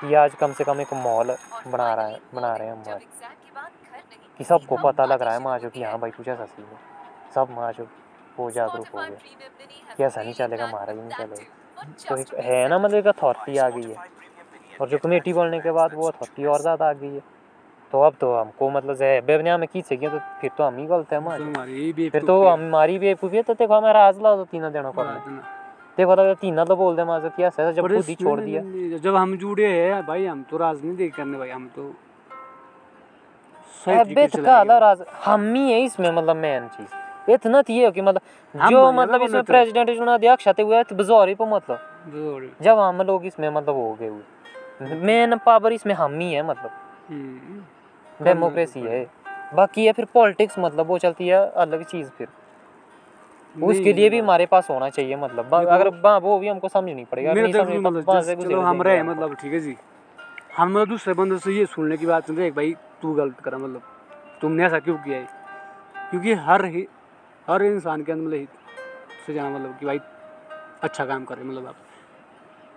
कि आज कम से कम एक मॉल बना रहा है बना रहे हैं हम आज। कि सबको पता लग रहा है माँ जो कि हाँ भाई ऐसा सीन है। सब माँ जो वो जागरूक हो गया कि ऐसा नहीं चलेगा ही नहीं चलेगा। तो एक है ना मतलब एक अथॉरिटी आ गई है। और जो कमेटी बनने के बाद वो अथॉरिटी और ज़्यादा आ गई है। तो अब तो हमको मतलब जय बेबनिया में खींचे गए तो फिर तो हम ही गलत है फिर तो हमारी बेवकूफ़ी है तो देखो हमें राज ला दो तीनों दिनों पर देखो तो तीनों तो बोल दे माँ जो कि ऐसा ऐसा जब खुद ही छोड़ दिया। जब हम जुड़े हैं भाई हम तो राजनीति करने भाई हम तो अबे तो काला राज हम ही है इसमें मतलब मेन चीज़। इतना तो ये हो कि मतलब जो मतलब इसमें तो। प्रेसिडेंट अध्यक्ष आते हुए तो बजौरी पे मतलब। जब हम लोग इसमें मतलब हो गए हुए। मेन पावर इसमें हम ही है मतलब। हम्म। डेमोक्रेसी है। बाकी है फिर पॉलिटिक्स मतलब वो चलती है अलग चीज़ फिर। उसके लिए भी हमारे पास होना चाहिए मतलब। अगर वो भी हमको समझनी पड़ेगा नहीं तो समझे तो मतलब चलो हम रहे मतलब ठीक है जी। हम मतलब दूसरे बंदे से ये सुनने की बात सुनते भाई तू गलत करा मतलब तुमने ऐसा क्यों किया है? क्योंकि हर ही हर इंसान के अंदर मतलब हित से जाना मतलब कि भाई अच्छा काम करे मतलब आप।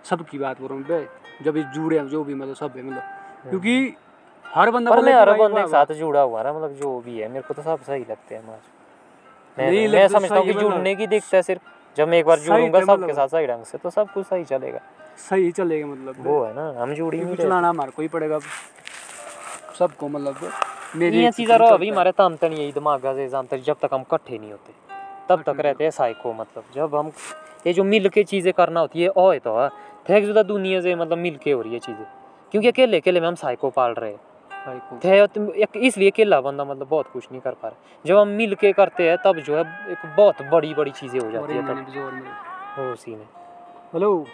सबकी बात करो मैं बे जब ये जुड़े हैं जो भी मतलब सब है मतलब। क्योंकि हर बंदा पर मैं हर बंदे के साथ जुड़ा हुआ ना मतलब जो भी है मेरे को तो सब सही लगते हैं मैं मैं समझता हूँ कि जुड़ने की दिक्कत है सिर्फ़। जब मैं एक बार जुड़ूँगा सबके मतलब। साथ सही ढंग से तो सब कुछ सही चलेगा। सही चलेगा मतलब। वो है ना हम जुड़ नहीं चलाना हमारे को ही पड़ेगा सबको मतलब मेरी ये चीज़ें अभी हमारे यही दिमाग से जब तक हम इकट्ठे नहीं होते तब तक रहते हैं साइको मतलब। जब हम ये जो मिल के चीज़ें करना होती है ओए तो है जुदा दुनिया से मतलब मिल के हो रही है चीज़ें। क्योंकि अकेले अकेले में हम साइको पाल रहे हैं। थे एक इसलिए अकेला बंदा मतलब बहुत कुछ नहीं कर पा रहा। जब हम मिल के करते हैं तब जो है एक बहुत बड़ी बड़ी चीज़ें हो जाती है तब। वो सीन है। हेलो।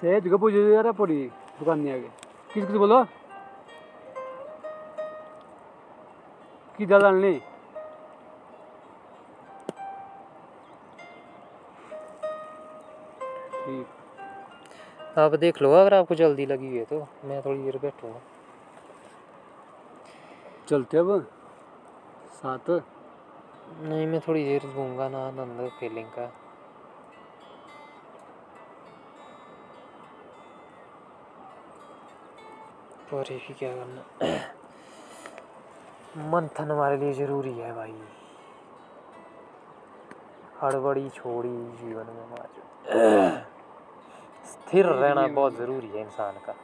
से जगह पूछ यार पड़ी दुकान नहीं आगे। किस किस बोलो? की दादा ने ठीक। आप देख लो अगर आपको जल्दी लगी है तो मैं थोड़ी देर बैठूँगा चलते अब? साथ? नहीं मैं थोड़ी देर दूँगा ना आनंद फीलिंग का। और ये भी क्या करना? मंथन हमारे लिए ज़रूरी है भाई। हड़बड़ी छोड़ी जीवन में आज। स्थिर रहना बहुत ज़रूरी है इंसान का।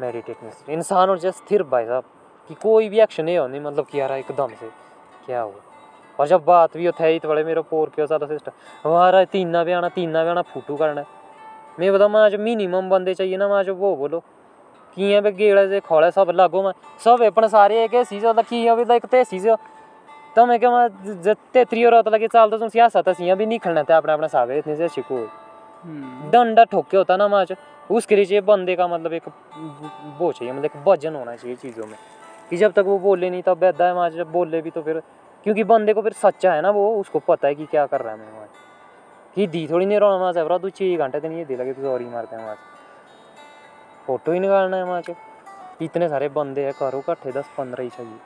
मेडिटेशन इंसान और जैसे स्थिर भाई साहब कि कोई भी एक्शन नहीं होनी मतलब कि यार एकदम से क्या हुआ? और जब बात भी होता है तो बड़े मेरा पोर क्यों सारा सिस्टम हमारा तीना भी आना तीना भी आना फूटू करना मैं बताऊँ मैं आज मिनिमम बंदे चाहिए ना मैं आज वो बोलो। किए भी गेड़े से खोले सब लागो मैं। सब अपने सारे एक ऐसी से की अभी एक तो तेसी से तो मैं क्या मैं तेतरी और लगे तो तुम सियासत सियाँ भी नहीं खेलना था अपने अपने सावे इतने से शिको डंडा ठोके होता ना मैच उसके लिए बंदे का मतलब एक वो चाहिए मतलब एक वज़न होना चाहिए चीज़ों में। कि जब तक वो बोले नहीं, तब बेहतर है मैच जब बोले भी तो फिर, क्योंकि बंदे को फिर सच्चा है ना वो, उसको पता है कि क्या कर रहा है मैं मैच कि दी थोड़ी नहीं रोना मैच है तू छः घंटे तो नहीं दी लगे तो सॉरी मारते हैं मैच फ़ोटो ही निकालना है मैच इतने सारे बंदे हैं, करो, कट्ठे, दस, पंद्रह ही चाहिए।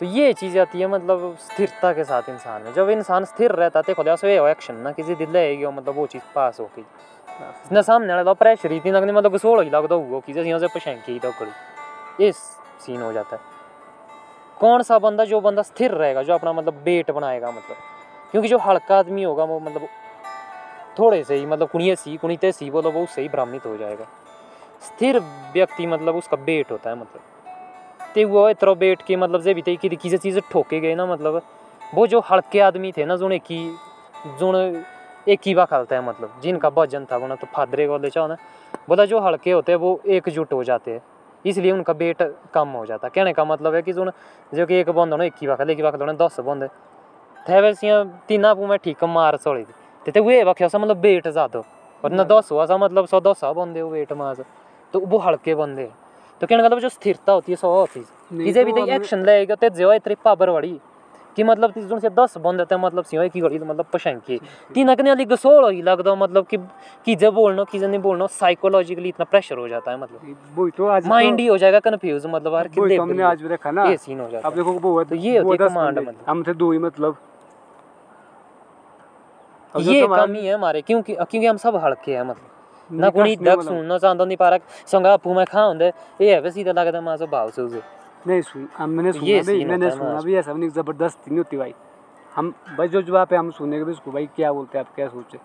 तो ये चीज़ आती है मतलब स्थिरता के साथ इंसान में। जब इंसान स्थिर रहता है जैसे वो एक्शन ना, किसी दिल लेगी मतलब वो चीज़ पास हो गई। इसने सामने वाला प्रेशर ही इतना मतलब घसोड़ ही लगता हुआ कि जैसे यहाँ से ही तो ये सीन हो जाता है। कौन सा बंदा, जो बंदा स्थिर रहेगा, जो अपना मतलब बेट बनाएगा मतलब। क्योंकि जो हल्का आदमी होगा, वो मतलब थोड़े से ही मतलब कुणिए सी, कुणीते सी बोलो वो उससे ही भ्रमित हो जाएगा। स्थिर व्यक्ति मतलब उसका बेट होता है मतलब। ते वो इतना बेट के मतलब जे भी कि किसी चीज़ ठोके गए ना मतलब। वो जो हल्के आदमी थे ना जो एक ही जो एक ही बा खेलता है मतलब जिनका वज़न था वो तो फादरे वाले चाहो ना बोला जो हल्के होते हैं वो एकजुट हो जाते हैं। इसलिए उनका वेट कम हो जाता है। कहने का मतलब है कि जो जो कि एक बंद होना एक ही बाखा एक ही बाखा दस बंद। थे वैसे तीन आपू मैं ठीक मार चढ़ी थी। ते वे बाख्या सा मतलब वेट ज़्यादा। और ना दस हुआ सा मतलब सौ दस बंदे हो वेट मार तो वो हल्के बंदे हैं। तो कहने का मतलब जो स्थिरता होती है सौ होती है। इसे तो भी हमें- एक्शन लेगा ते जो इतनी पावर वाली कि मतलब तीस जन से दस बंद थे मतलब सिंह की घड़ी मतलब पशंकी। तीन कने वाली गसोड़ ही लगता मतलब कि कि जब बोलना कि नहीं बोलना साइकोलॉजिकली इतना प्रेशर हो जाता है मतलब। वही तो आज माइंड ही हो जाएगा कंफ्यूज मतलब हर तो हमने आज रखा ना। ये सीन हो जाता अब देखो वो तो ये होती है बंदे, मतलब। हम थे दो ही मतलब। ये कमी है हमारे क्योंकि क्योंकि हम सब हल्के हैं मतलब। ना नहीं दक मतलब। सुनना चाहता नहीं पारा संगा आपू में खा होंगे ये है सीधा लगता है माँ भाव से उसे नहीं सुन मैंने सुना भी सीन मैंने है सुना भी ऐसा नहीं ज़बरदस्ती नहीं होती भाई। हम भाई जो जवाब है हम सुनेंगे भी उसको भाई क्या बोलते हैं आप क्या सोचे?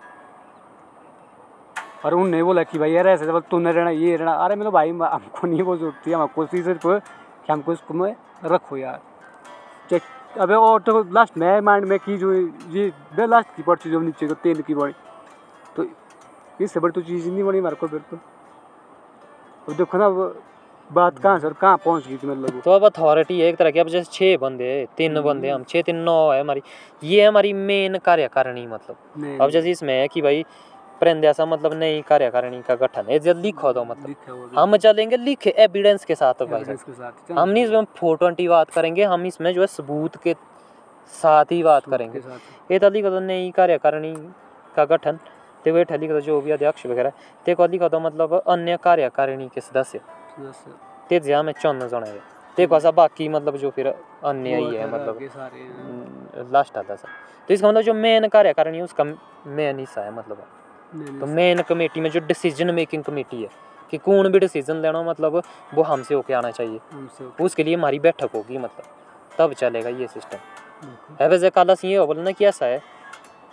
और उन नहीं बोला कि भाई यार ऐसे जब तूने रहना ये रहना। अरे मेरे भाई हमको नहीं वो ज़रूरत थी हमको सिर्फ़ कि हमको इसको में रखो यार। अबे और तो लास्ट में माइंड में की जो ये लास्ट की पड़ती जो नीचे को तेल की बड़ी इससे बड़ी तो चीज़ नहीं बनी हमारे को तो अब देखो ना बात कहाँ से और कहाँ पहुँच गई थी मतलब तो अब अथॉरिटी है एक तरह की अब जैसे छः बंदे तीन बंदे हम छः तीन नौ है हमारी। ये हमारी मेन कार्यकारिणी मतलब। अब जैसे इसमें है कि भाई प्रेंद ऐसा मतलब नई कार्यकारिणी का गठन है जल्दी लिखो दो मतलब। हम चलेंगे लिखे एविडेंस के साथ भाई हम नहीं इसमें फोर ट्वेंटी बात करेंगे हम इसमें जो है सबूत के साथ ही बात करेंगे। ये तो लिखो तो नई कार्यकारिणी का गठन। ते वे लिखो तो जो भी अध्यक्ष वगैरह ते को लिखो तो मतलब अन्य कार्यकारिणी के सदस्य ते ज्या में चौन जने हैं ते को बाकी मतलब जो फिर अन्य ही है मतलब सारे। लास्ट आता सा। तो इसका मतलब जो मेन कार्यकारिणी है उसका मेन हिस्सा है मतलब। तो मेन कमेटी में जो डिसीज़न मेकिंग कमेटी है कि कौन भी डिसीज़न लेना मतलब वो हमसे होके आना चाहिए। उसके लिए हमारी बैठक होगी मतलब। तब चलेगा ये सिस्टम है वैसे काला सिंह बोलना कि ऐसा है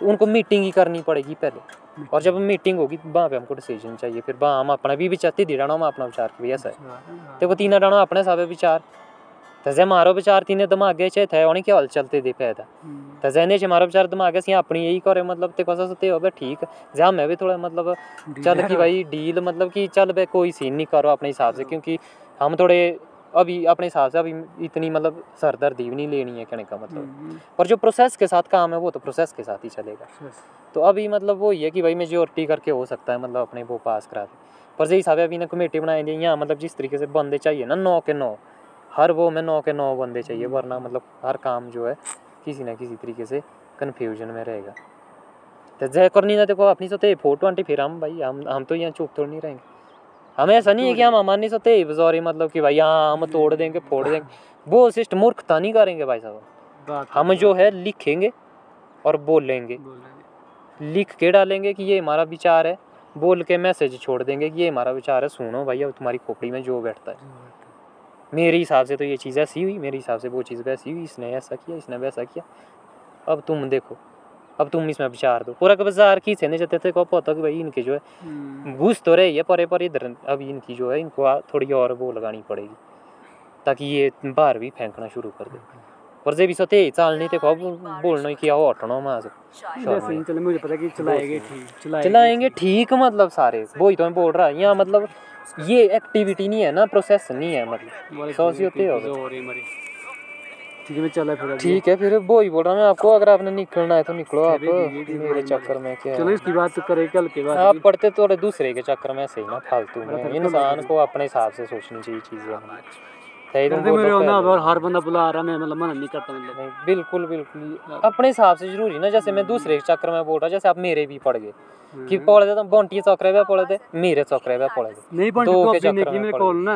उनको मीटिंग ही करनी पड़ेगी पहले। और जब मीटिंग होगी वहाँ पे हमको डिसीज़न चाहिए। फिर वहाँ हम अपना भी विचार दी डाणो हम अपना विचार कि भी ऐसा है। अच्छा, देखो तीन डाणो अपने हिसाब विचार। तजे मारो विचार तीन दिमागे चे थे उन्हें क्या हल चलते दे पैदा। तजे ने मारो विचार दिमागे से अपनी यही करे मतलब ते कसा सते हो ठीक। जहाँ मैं भी थोड़ा मतलब चल कि भाई डील मतलब कि चल बे कोई सीन नहीं करो अपने हिसाब से क्योंकि हम थोड़े अभी अपने हिसाब से अभी इतनी मतलब सर सरदर्दी भी नहीं लेनी है कहने का मतलब। पर जो प्रोसेस के साथ काम है वो तो प्रोसेस के साथ ही चलेगा। तो अभी मतलब वो ही है कि भाई मेजोरिटी करके हो सकता है मतलब अपने वो पास करा दे। पर जिस हिसाब अभी ना कमेटी बनाई दी यहाँ मतलब जिस तरीके से बंदे चाहिए ना नौ के नौ। हर वो में नौ के नौ बंदे चाहिए वरना मतलब हर काम जो है किसी ना किसी तरीके से कन्फ्यूज़न में रहेगा। तो जय करनी ना देखो अपनी सोते फोर ट्वेंटी फिर हम भाई हम हम तो यहाँ चुप थोड़ी नहीं रहेंगे। हमें ऐसा नहीं है कि हम हमारे सोते। बजौरी मतलब कि भाई हाँ हम तोड़ देंगे फोड़ देंगे। वो सिस्टम मूर्खता नहीं करेंगे भाई साहब। हम जो है। लिखेंगे और बोलेंगे। लिख के डालेंगे कि ये हमारा विचार है। बोल के मैसेज छोड़ देंगे कि ये हमारा विचार है। सुनो भाई अब तुम्हारी खोपड़ी में जो बैठता है। मेरे हिसाब से तो ये चीज़ ऐसी हुई मेरे हिसाब से वो चीज़ वैसी हुई इसने ऐसा किया इसने वैसा किया। अब तुम देखो। अब तुम इसमें विचार दो। पूरा बाज़ार की सेने जाते थे को पता कि भाई इनके जो है हम्म, घुस तो रही है परे पर इधर अब इनकी जो है इनको थोड़ी और वो लगानी पड़ेगी ताकि ये बाहर भी फेंकना शुरू कर दे। पर जे भी सते चाल नहीं थे को बोलना कि आओ हटना वहाँ से मुझे पता कि चलाएँगे ठीक चलाएँगे ठीक। मतलब सारे वही तो मैं बोल रहा यहाँ मतलब ये एक्टिविटी नहीं है ना प्रोसेस नहीं है मतलब। वाले सौ सी होते हो रही ठीक है चला फिर ठीक है फिर वो ही बोल रहा मैं आपको अगर आपने निकलना है तो निकलो आप। है, है, मेरे चक्कर में क्या? चलो इसकी बात करें कल के बाद आप पढ़ते तो दूसरे के चक्कर में सही ना फालतू में। इंसान को अपने हिसाब से सोचनी चाहिए चीज़ें। हर बंदा बुला रहा मैं मतलब मना नहीं करता मतलब। बिल्कुल बिल्कुल। अपने हिसाब से ज़रूरी ना जैसे मैं दूसरे के चक्कर में बोल रहा जैसे आप मेरे भी पड़ गए। कि हम्म। पढ़े तो बंटी चक्कर में पढ़े थे मेरे चक्कर में पढ़े थे नहीं बंटी तो के अपनी मेरे कॉल ना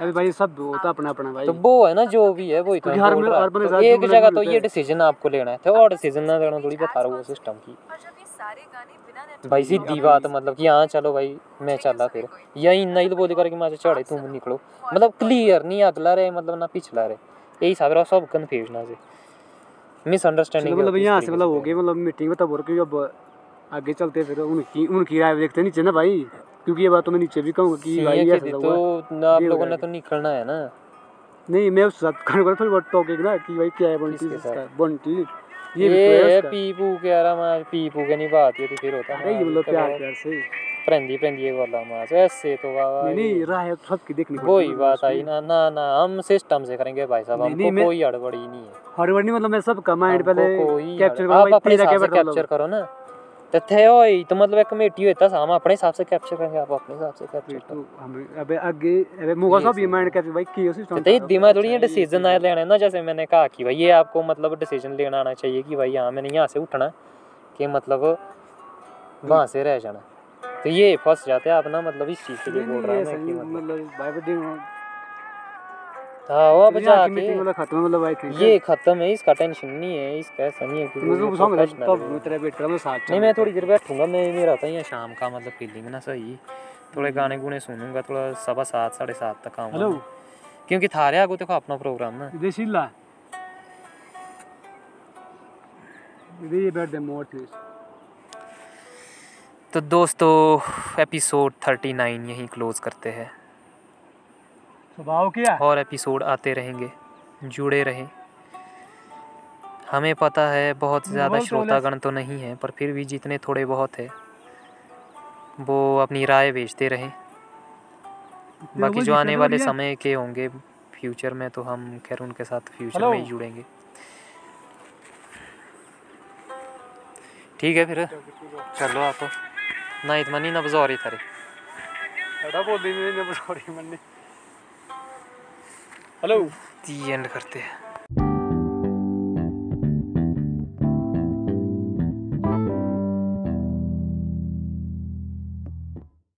अभी भाई सब होता अपना अपना भाई। तो वो है ना जो भी है वही तो हर बोल में- रहा हर बंदे तो एक जगह तो ये डिसीज़न आपको लेना है। तो और डिसीज़न ना लेना थोड़ी बता रहा हूँ सिस्टम की। और जब ये सारे गाने बिना नेट भाई सीधी बात मतलब कि हाँ चलो भाई मैं चला फिर। यही नहीं। तो बोल करके मुझे चढ़े तुम निकलो। मतलब क्लियर नहीं अगला रहे मतलब ना पिछला रहे। यही सब रहा सब कंफ्यूजन से मिसअंडरस्टैंडिंग मतलब यहाँ से मतलब हो गई मतलब मीटिंग में तब हो रही अब आगे चलते फिर उनकी उनकी राय देखते नीचे ना भाई। क्योंकि ये बात तो मैं नीचे भी कहूँगा कि भाई ऐसा तो ना आप लोगों ने। तो निकलना है ना। नहीं मैं उस साथ करने को थोड़ी बहुत टॉकिंग ना कि भाई क्या है बंटी इसका बंटी ये ये तो है है पीपू के यार मैं पीपू के नहीं बात ये तो फिर होता अरे ये मतलब प्यार प्यार से। प्रेंदी प्रेंदी वाला मास ऐसे तो वाह नहीं नहीं राय तो सबकी देखनी वही है बात आई ना ना ना हम सिस्टम से करेंगे भाई साहब हमको कोई हड़बड़ी नहीं है। नहीं मतलब मैं सबका माइंड पहले कैप्चर करो आप अपने से मतलब? कैप्चर करो ना। तो थे होई तो मतलब एक कमेटी होता हम अपने हिसाब से कैप्चर करेंगे आप अपने हिसाब से कैप्चर तो हम अबे आगे अबे मुगा सब ये माइंड कैप्चर भाई की सिस्टम तो ये दिमाग थोड़ी डिसीज़न आए लेना है ना जैसे मैंने कहा कि भाई ये आपको मतलब डिसीज़न लेना आना चाहिए कि भाई हाँ मैंने यहाँ से उठना कि मतलब वहाँ से रह जाना तो ये फंस जाते हैं आप ना मतलब इस चीज़ के लिए बोल रहा हूँ मतलब मतलब हाँ वो की। मीटिंग जाके मतलब खत्म मतलब आई थी ये खत्म है इसका टेंशन नहीं है इसका ऐसा नहीं है कि मुझे वो वो समझ तब तेरा वेट मैं साथ नहीं मैं थोड़ी देर बैठूँगा मैं मेरा होता है शाम का मतलब फीलिंग ना सही। थोड़े गाने गुने सुनूँगा थोड़ा सवा सात साढ़े सात तक आऊँगा। हेलो। क्योंकि थारे आगो देखो अपना प्रोग्राम ना देशीला ये बैठ दे मोर थी तो दोस्तों एपिसोड थर्टी नाइन यहीं क्लोज करते हैं। स्वभाव क्या। और एपिसोड आते रहेंगे जुड़े रहें। हमें पता है बहुत ज़्यादा श्रोतागण तो नहीं है पर फिर भी जितने थोड़े बहुत है वो अपनी राय भेजते रहें। बाकी जो आने वाले समय के होंगे फ्यूचर में तो हम खैर उनके साथ फ्यूचर में ही जुड़ेंगे। ठीक है फिर। चलो आप ना इतना नहीं ना बजौरी थारे। बोल दी मैंने सॉरी मन्ने हेलो दी एंड करते हैं।